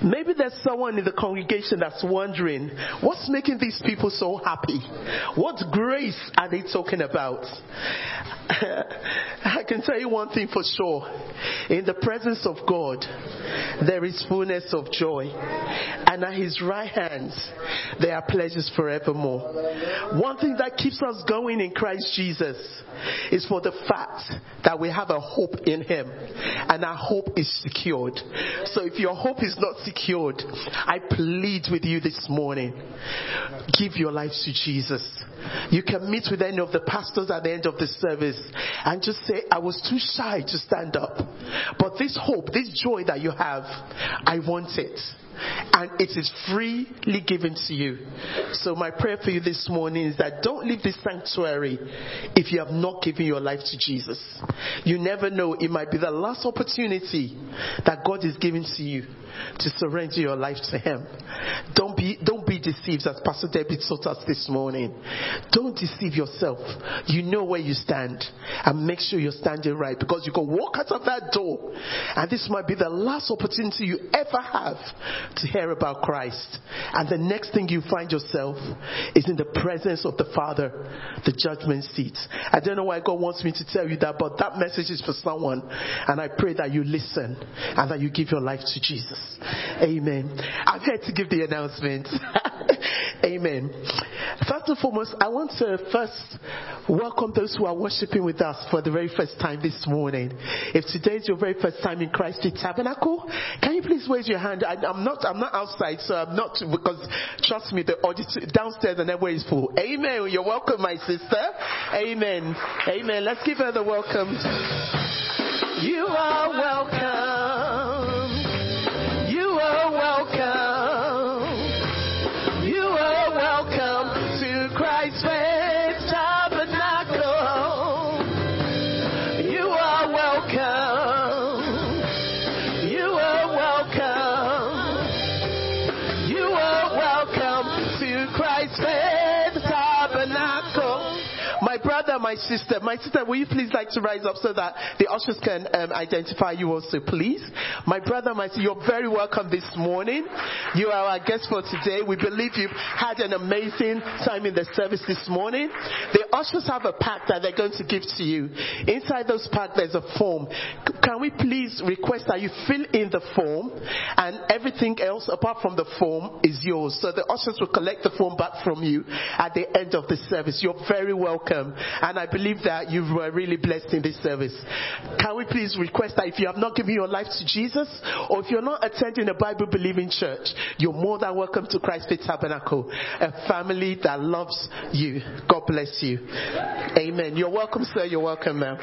Maybe there's someone in the congregation that's wondering, what's making these people so happy? What grace are they talking about? *laughs* I can tell you one thing for sure. In the presence of God, there is fullness of joy. And at his right hand, there are pleasures forevermore. One thing that keeps us going in Christ Jesus is for the fact that we have a hope in him. And our hope is secured. So if your hope is not secured, I plead with you this morning. Give your life to Jesus. You can meet with any of the pastors at the end of the service and just say, I was too shy to stand up. But this hope, this joy that you have, I want it. And it is freely given to you. So my prayer for you this morning is that don't leave this sanctuary if you have not given your life to Jesus. You never know, it might be the last opportunity that God is giving to you to surrender your life to Him. Don't be, don't be deceived as Pastor David taught us this morning. Don't deceive yourself. You know where you stand and make sure you're standing right because you can walk out of that door and this might be the last opportunity you ever have to hear about Christ. And the next thing you find yourself is in the presence of the Father, the judgment seat. I don't know why God wants me to tell you that, but that message is for someone. And I pray that you listen and that you give your life to Jesus. Amen. I'm here to give the announcement. *laughs* Amen. First and foremost, I want to first welcome those who are worshiping with us for the very first time this morning. If today is your very first time in Christ Faith Tabernacle, can you please raise your hand? I, I'm not, I'm not outside, so I'm not because trust me, the audit downstairs and everywhere is full. Amen. You're welcome, my sister. Amen. Amen. Let's give her the welcome. You are welcome. Welcome. Sister, my sister, will you please like to rise up so that the ushers can um, identify you also, please? My brother, my sister, you're very welcome this morning. You are our guest for today. We believe you've had an amazing time in the service this morning. The ushers have a pack that they're going to give to you. Inside those pack, there's a form. Can we please request that you fill in the form and everything else apart from the form is yours. So the ushers will collect the form back from you at the end of the service. You're very welcome. And I believe that you were really blessed in this service. Can we please request that if you have not given your life to Jesus or if you're not attending a Bible believing church, you're more than welcome to Christ Faith Tabernacle, a family that loves you. God bless you. Amen. You're welcome, sir. You're welcome, ma'am.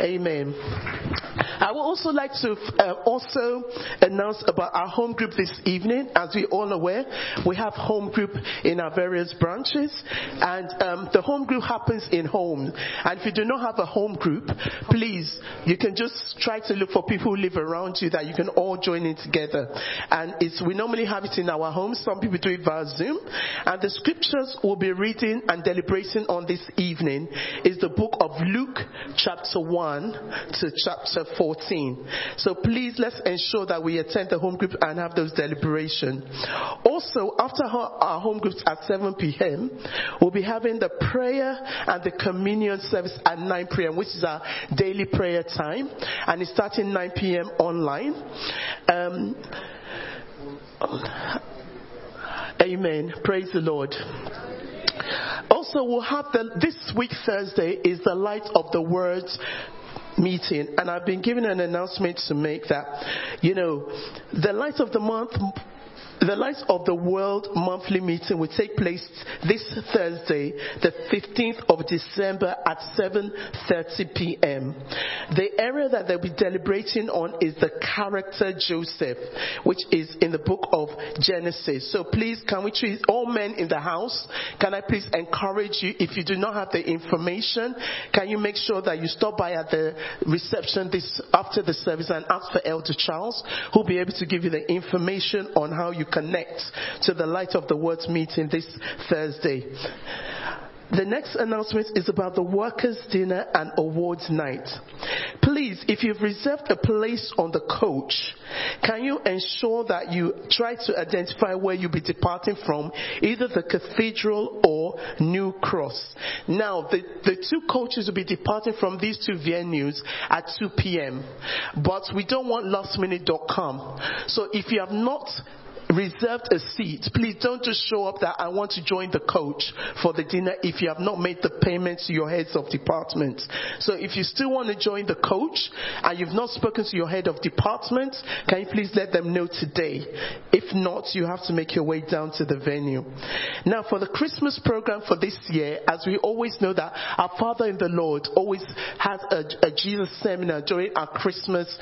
Amen. I would also like to uh, also announce about our home group this evening. As we all aware, we have home group in our various branches, and um, the home group happens in home. And if you do not have a home group, please, you can just try to look for people who live around you that you can all join in together. And it's we normally have it in our homes. Some people do it via Zoom, and the scriptures we'll be reading and deliberating on this evening is the book of Luke, chapter one to chapter 14. So please let's ensure that we attend the home group and have those deliberations. Also, after our our home groups at 7 p.m., we'll be having the prayer and the communion service at 9 p.m., which is our daily prayer time, and it's starting 9 p.m. online. Um, Amen. Praise the Lord. Also, we'll have the, this week Thursday is the Light of the Words meeting and I've been given an announcement to make that, you know, the Light of the Month the Light of the World monthly meeting will take place this Thursday, the 15th of December at 7.30 p.m. The area that they'll be deliberating on is the character Joseph, which is in the book of Genesis. So please, can we treat all men in the house? Can I please encourage you, if you do not have the information, can you make sure that you stop by at the reception this, after the service and ask for Elder Charles, who'll be able to give you the information on how you connect to the Light of the Words meeting this Thursday. The next announcement is about the workers' dinner and awards night. Please, if you've reserved a place on the coach, can you ensure that you try to identify where you'll be departing from, either the cathedral or New Cross? Now, the, the two coaches will be departing from these two venues at 2 p.m., but we don't want lastminute.com. So if you have not reserved a seat, please don't just show up that I want to join the coach for the dinner if you have not made the payment to your heads of department. So if you still want to join the coach and you've not spoken to your head of department, can you please let them know today? If not, you have to make your way down to the venue. Now for the Christmas program for this year, as we always know that our Father in the Lord always has a, a Jesus seminar during our Christmas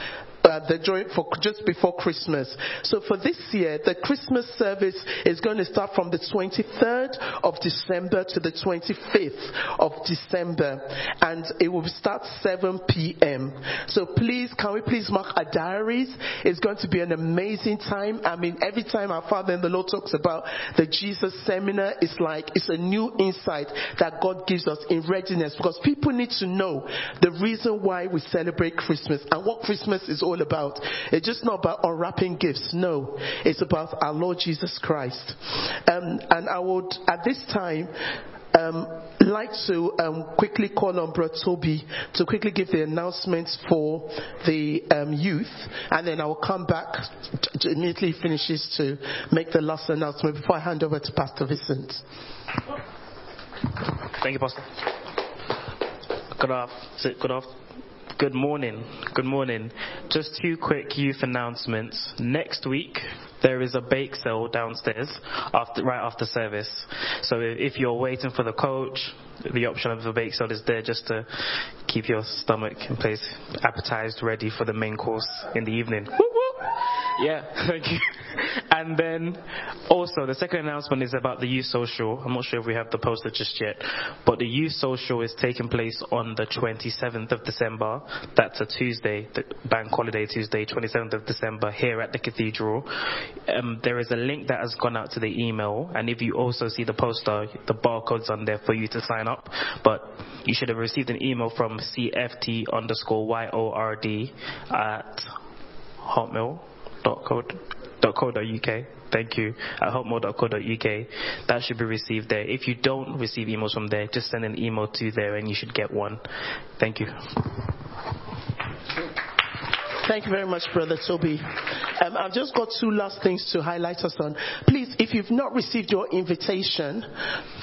uh, the during for just before Christmas. So for this year, the Christmas service is going to start from the 23rd of December to the 25th of December, and it will start 7 p.m. So please, can we please mark our diaries? It's going to be an amazing time. I mean, every time our Father in the Lord talks about the Jesus seminar, it's like it's a new insight that God gives us in readiness because people need to know the reason why we celebrate Christmas and what Christmas is all about. It's just not about unwrapping gifts. No, it's about our Lord Jesus Christ. Um, and I would, at this time, um, like to um, quickly call on Brother Toby to quickly give the announcements for the um, youth, and then I will come back t- t- immediately finishes to make the last announcement before I hand over to Pastor Vincent. Thank you, Pastor. Good afternoon. Good off. Good morning. Good morning. Just two quick youth announcements. Next week, there is a bake sale downstairs after, right after service. So if you're waiting for the coach, the option of the bake sale is there just to keep your stomach in place, appetized, ready for the main course in the evening. Woo woo. Yeah, *laughs* thank you. And then also the second announcement is about the youth social. I'm not sure if we have the poster just yet, but the youth social is taking place on the 27th of December. That's a Tuesday, the bank holiday Tuesday, 27th of December here at the cathedral. Um, there is a link that has gone out to the email, and if you also see the poster, the barcode's on there for you to sign up. But you should have received an email from CFT underscore YORD at hotmail.co.uk. Thank you. At hotmail.co.uk. That should be received there. If you don't receive emails from there, just send an email to there and you should get one. Thank you. Thank you very much, Brother Toby. Um, I've just got two last things to highlight us on. Please, if you've not received your invitation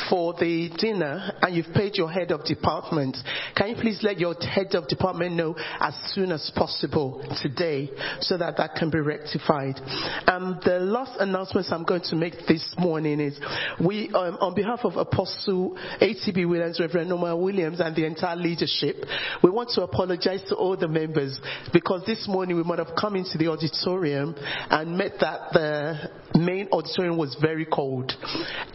for the dinner and you've paid your head of department, can you please let your head of department know as soon as possible today so that that can be rectified? Um, the last announcements I'm going to make this morning is we, um, on behalf of Apostle ATB Williams, Reverend Norma Williams, and the entire leadership, we want to apologize to all the members because this morning we might have come into the auditorium and met that the main auditorium was very cold.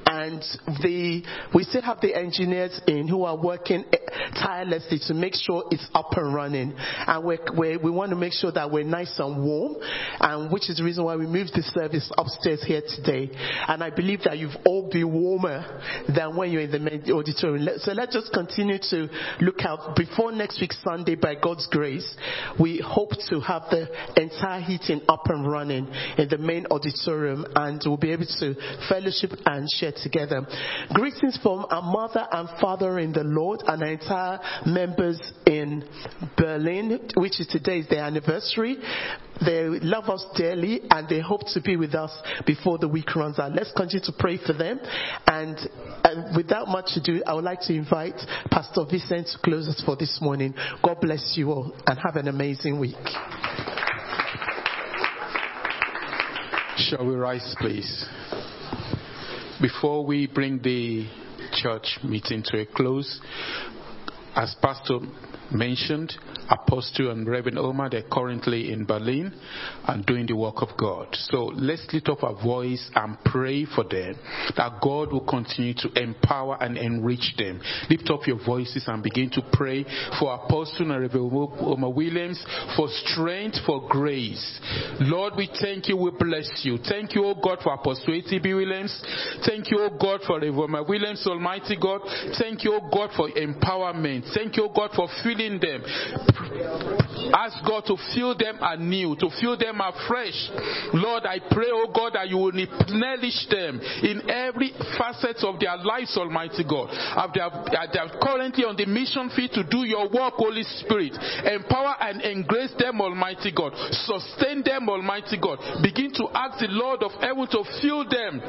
And the, we still have the engineers in who are working eh, tirelessly to make sure it's up and running. And we're, we're, we want to make sure that we're nice and warm, and which is the reason why we moved the service upstairs here today. And I believe that you've all been warmer than when you're in the main auditorium. So let's just continue to look out. Before next week Sunday, by God's grace, we hope to have the entire heating up and running in the main auditorium, and we'll be able to fellowship and share together. Greetings from our mother and father in the Lord and our entire members in Berlin, which is today is their anniversary. They love us dearly and they hope to be with us before the week runs out. Let's continue to pray for them. And, and without much ado, I would like to invite Pastor Vincent to close us for this morning. God bless you all and have an amazing week. Shall we rise, please? Before we bring the church meeting to a close, as Pastor mentioned, Apostle and Reverend Norma, they're currently in Berlin and doing the work of God. So let's lift up our voice and pray for them that God will continue to empower and enrich them. Lift up your voices and begin to pray for Apostle and Reverend Norma Williams for strength, for grace. Lord, we thank you, we bless you. Thank you, O God, for Apostle A.T.B. Williams. Thank you, O God, for Reverend Norma Williams, Almighty God. Thank you, O God, for empowerment. Thank you, O God, for filling them. Ask God to fill them anew, to fill them afresh. Lord, I pray, oh God, that you will replenish them in every facet of their lives, Almighty God. They are, currently on the mission field to do your work, Holy Spirit. Empower and engrace them, Almighty God. Sustain them, Almighty God. Begin to ask the Lord of heaven to fill them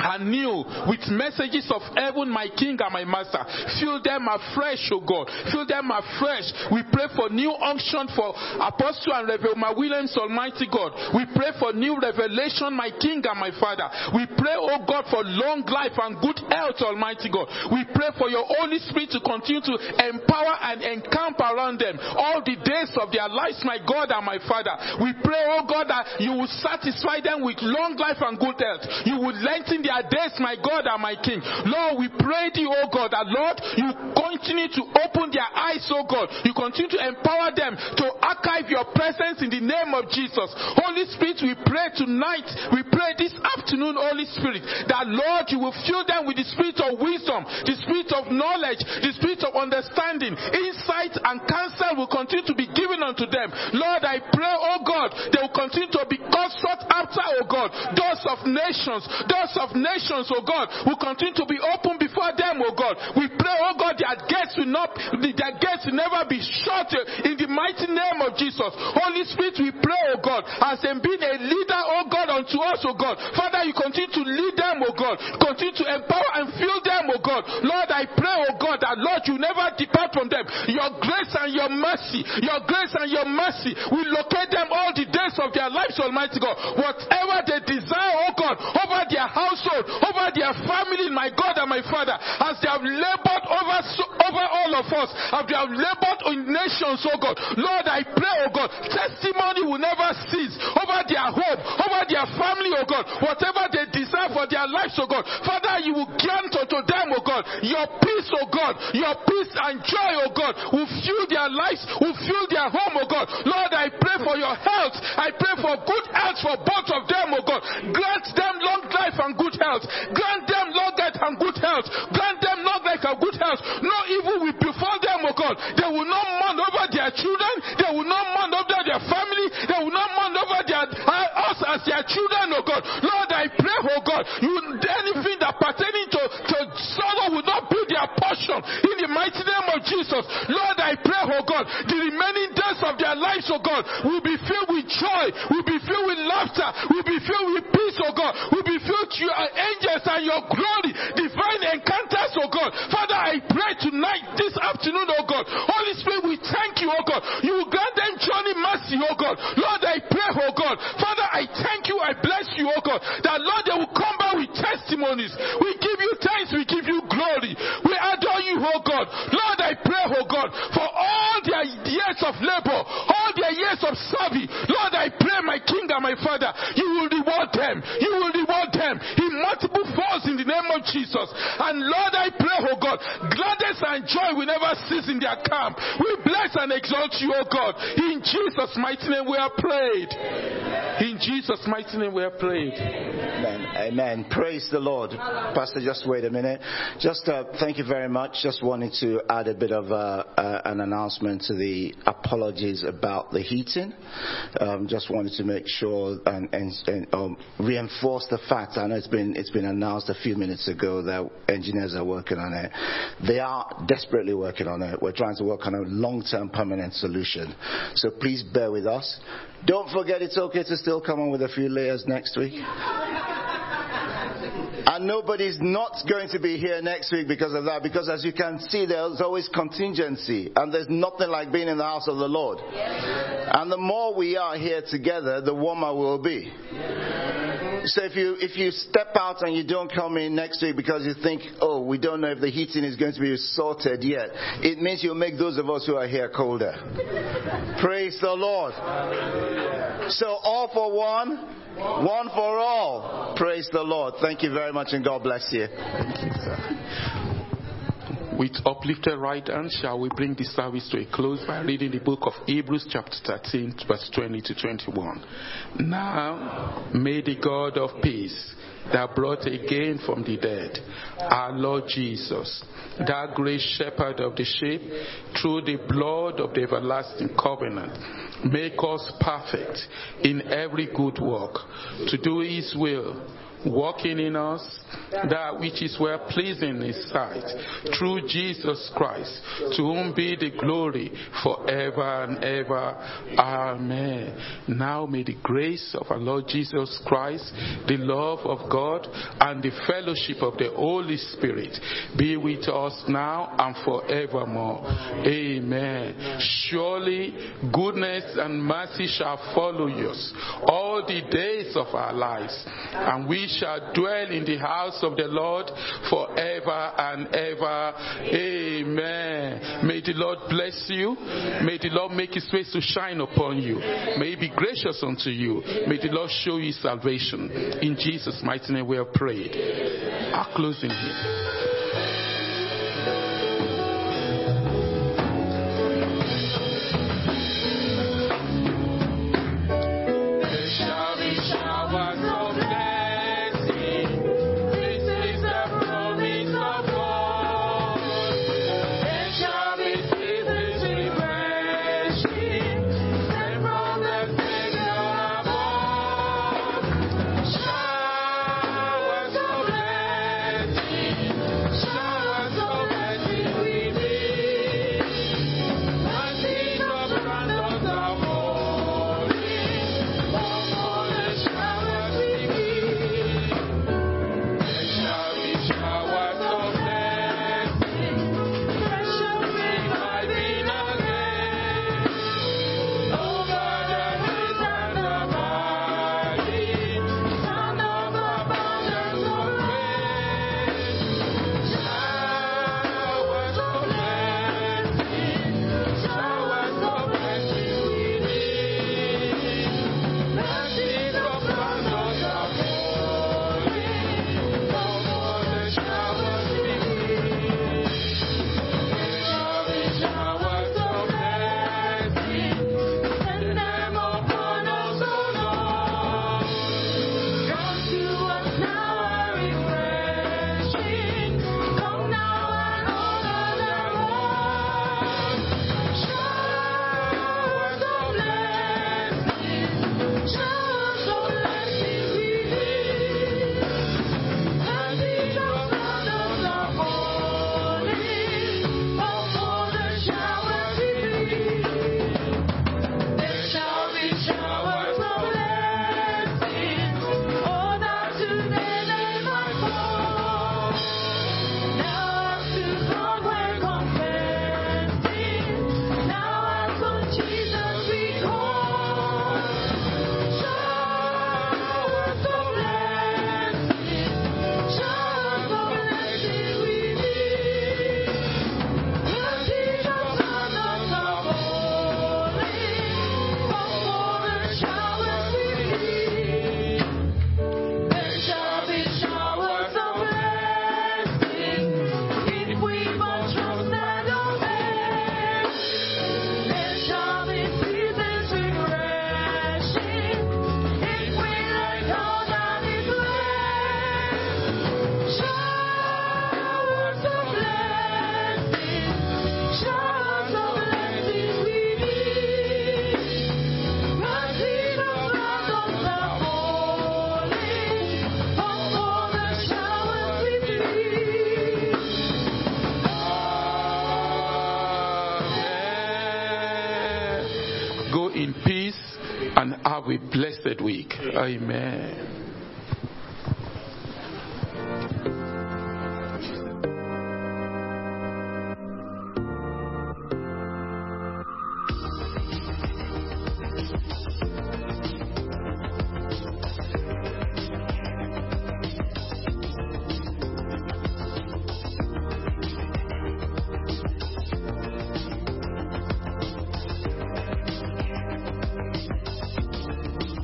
anew with messages of heaven, my King and my Master. Fill them afresh, oh God. Fill them afresh. We pray for new unction for Apostle and Reverend Williams, Almighty God. We pray for new revelation, my King and my Father. We pray, oh God, for long life and good health, Almighty God. We pray for your Holy Spirit to continue to empower and encamp around them all the days of their lives, my God and my Father. We pray, oh God, that you will satisfy them with long life and good health. You will lengthen their days, my God and my King. Lord, we pray to you, oh God, that Lord, you continue to open their eyes, oh God. You continue to empower them to archive your presence in the name of Jesus. Holy Spirit, we pray tonight, we pray this afternoon, Holy Spirit, that Lord, you will fill them with the spirit of wisdom, the spirit of knowledge, the spirit of understanding, insight and counsel will continue to be given unto them. Lord, I pray, oh God, they will continue to be sought oh God. Doors of nations, doors of nations, oh God, will continue to be open before them, oh God. We pray, oh God, their gates will not, their gates will never be shut in the mighty name of Jesus. Holy Spirit, we pray, oh God, as them being a leader, oh God, unto us, oh God. Father, you continue to lead them, oh God. Continue to empower and fill them, oh God. Lord, I pray, oh God, that Lord, you never depart from them. Your grace and your mercy, your grace and your mercy will locate them all the days of their lives, Almighty God. Whatever they desire, oh God, over their household, over their family, my God and my Father, as they have labored over, over all of us, as they have labored in nations, oh God. Lord, I pray, oh God, testimony will never cease over their home, over their family, oh God. Whatever they desire for their lives, oh God. Father, you will grant unto them, oh God, your peace, oh God, your peace and joy, oh God, will fill their lives, will fill their home, oh God. Lord, I pray for your health. I pray for good health for both of them, oh God. Grant them long life and good health. Grant them long life and good health. Grant them long life and good health. No evil will befall them, oh God. They will not mourn over their children. They will not mourn over their family. They will not mourn over as their children, oh God. Lord, I pray, oh God, you anything that pertaining to, to sorrow will not be their portion in the mighty name of Jesus. Lord, I pray, oh God, the remaining days of their lives, oh God, will be filled with joy, will be filled with laughter, will be filled with peace, oh God, will be filled with your angels and your glory, divine encounters, oh God. Father, I pray tonight, this afternoon, oh God. Holy Spirit, we thank you, oh God. You grant them journey mercy, oh God. Lord, I pray, oh God. Father, I thank you, I bless you, oh God, that Lord, they will come back with testimonies. We give you thanks, we give you glory. We adore you, oh God. Lord, I pray, oh God, for all their years of labor, all their years of service. Lord, I pray, my King and my Father, you will reward them. You will reward them in multiple folds in the name of Jesus. And Lord, I pray, oh God, gladness and joy will never cease in their camp. We bless and exalt you, O God. In Jesus' mighty name we are prayed. In Jesus' mighty name we are prayed. Amen. Amen. Praise the Lord. Pastor, just wait a minute. Just uh, thank you very much. Just wanted to add a bit of uh, uh, an announcement to the apologies about the heating. Um, just wanted to make sure and, and, and um, reinforce the fact. I know it's been it's been announced a few minutes ago that engineers are working on it. They are desperately working on it. We're trying to work on a long-term permanent solution. So please bear with us. Don't forget it's okay to still come on with a few layers next week. *laughs* And nobody's not going to be here next week because of that. Because as you can see, there's always contingency. And there's nothing like being in the house of the Lord. And the more we are here together, the warmer we'll be. So if you if you step out and you don't come in next week because you think, oh, we don't know if the heating is going to be sorted yet, it means you'll make those of us who are here colder. *laughs* Praise the Lord. So all for one, one for all. Praise the Lord. Thank you very much and God bless you. With uplifted right hand, shall we bring this service to a close by reading the book of Hebrews, chapter 13, verse 20 to 21. Now, may the God of peace that brought again from the dead our Lord Jesus, that great shepherd of the sheep, through the blood of the everlasting covenant, make us perfect in every good work to do his will working in us that which is well pleasing in his sight through Jesus Christ to whom be the glory forever and ever. Amen. Now may the grace of our Lord Jesus Christ the love of God and the fellowship of the Holy Spirit be with us now and forevermore. Amen. Surely goodness and mercy shall follow us all the days of our lives and we shall dwell in the house of the Lord forever and ever. Amen. May the Lord bless you. May the Lord make his face to shine upon you. May he be gracious unto you. May the Lord show you salvation. In Jesus' mighty name we have prayed. Our closing here. Have a blessed week. Amen.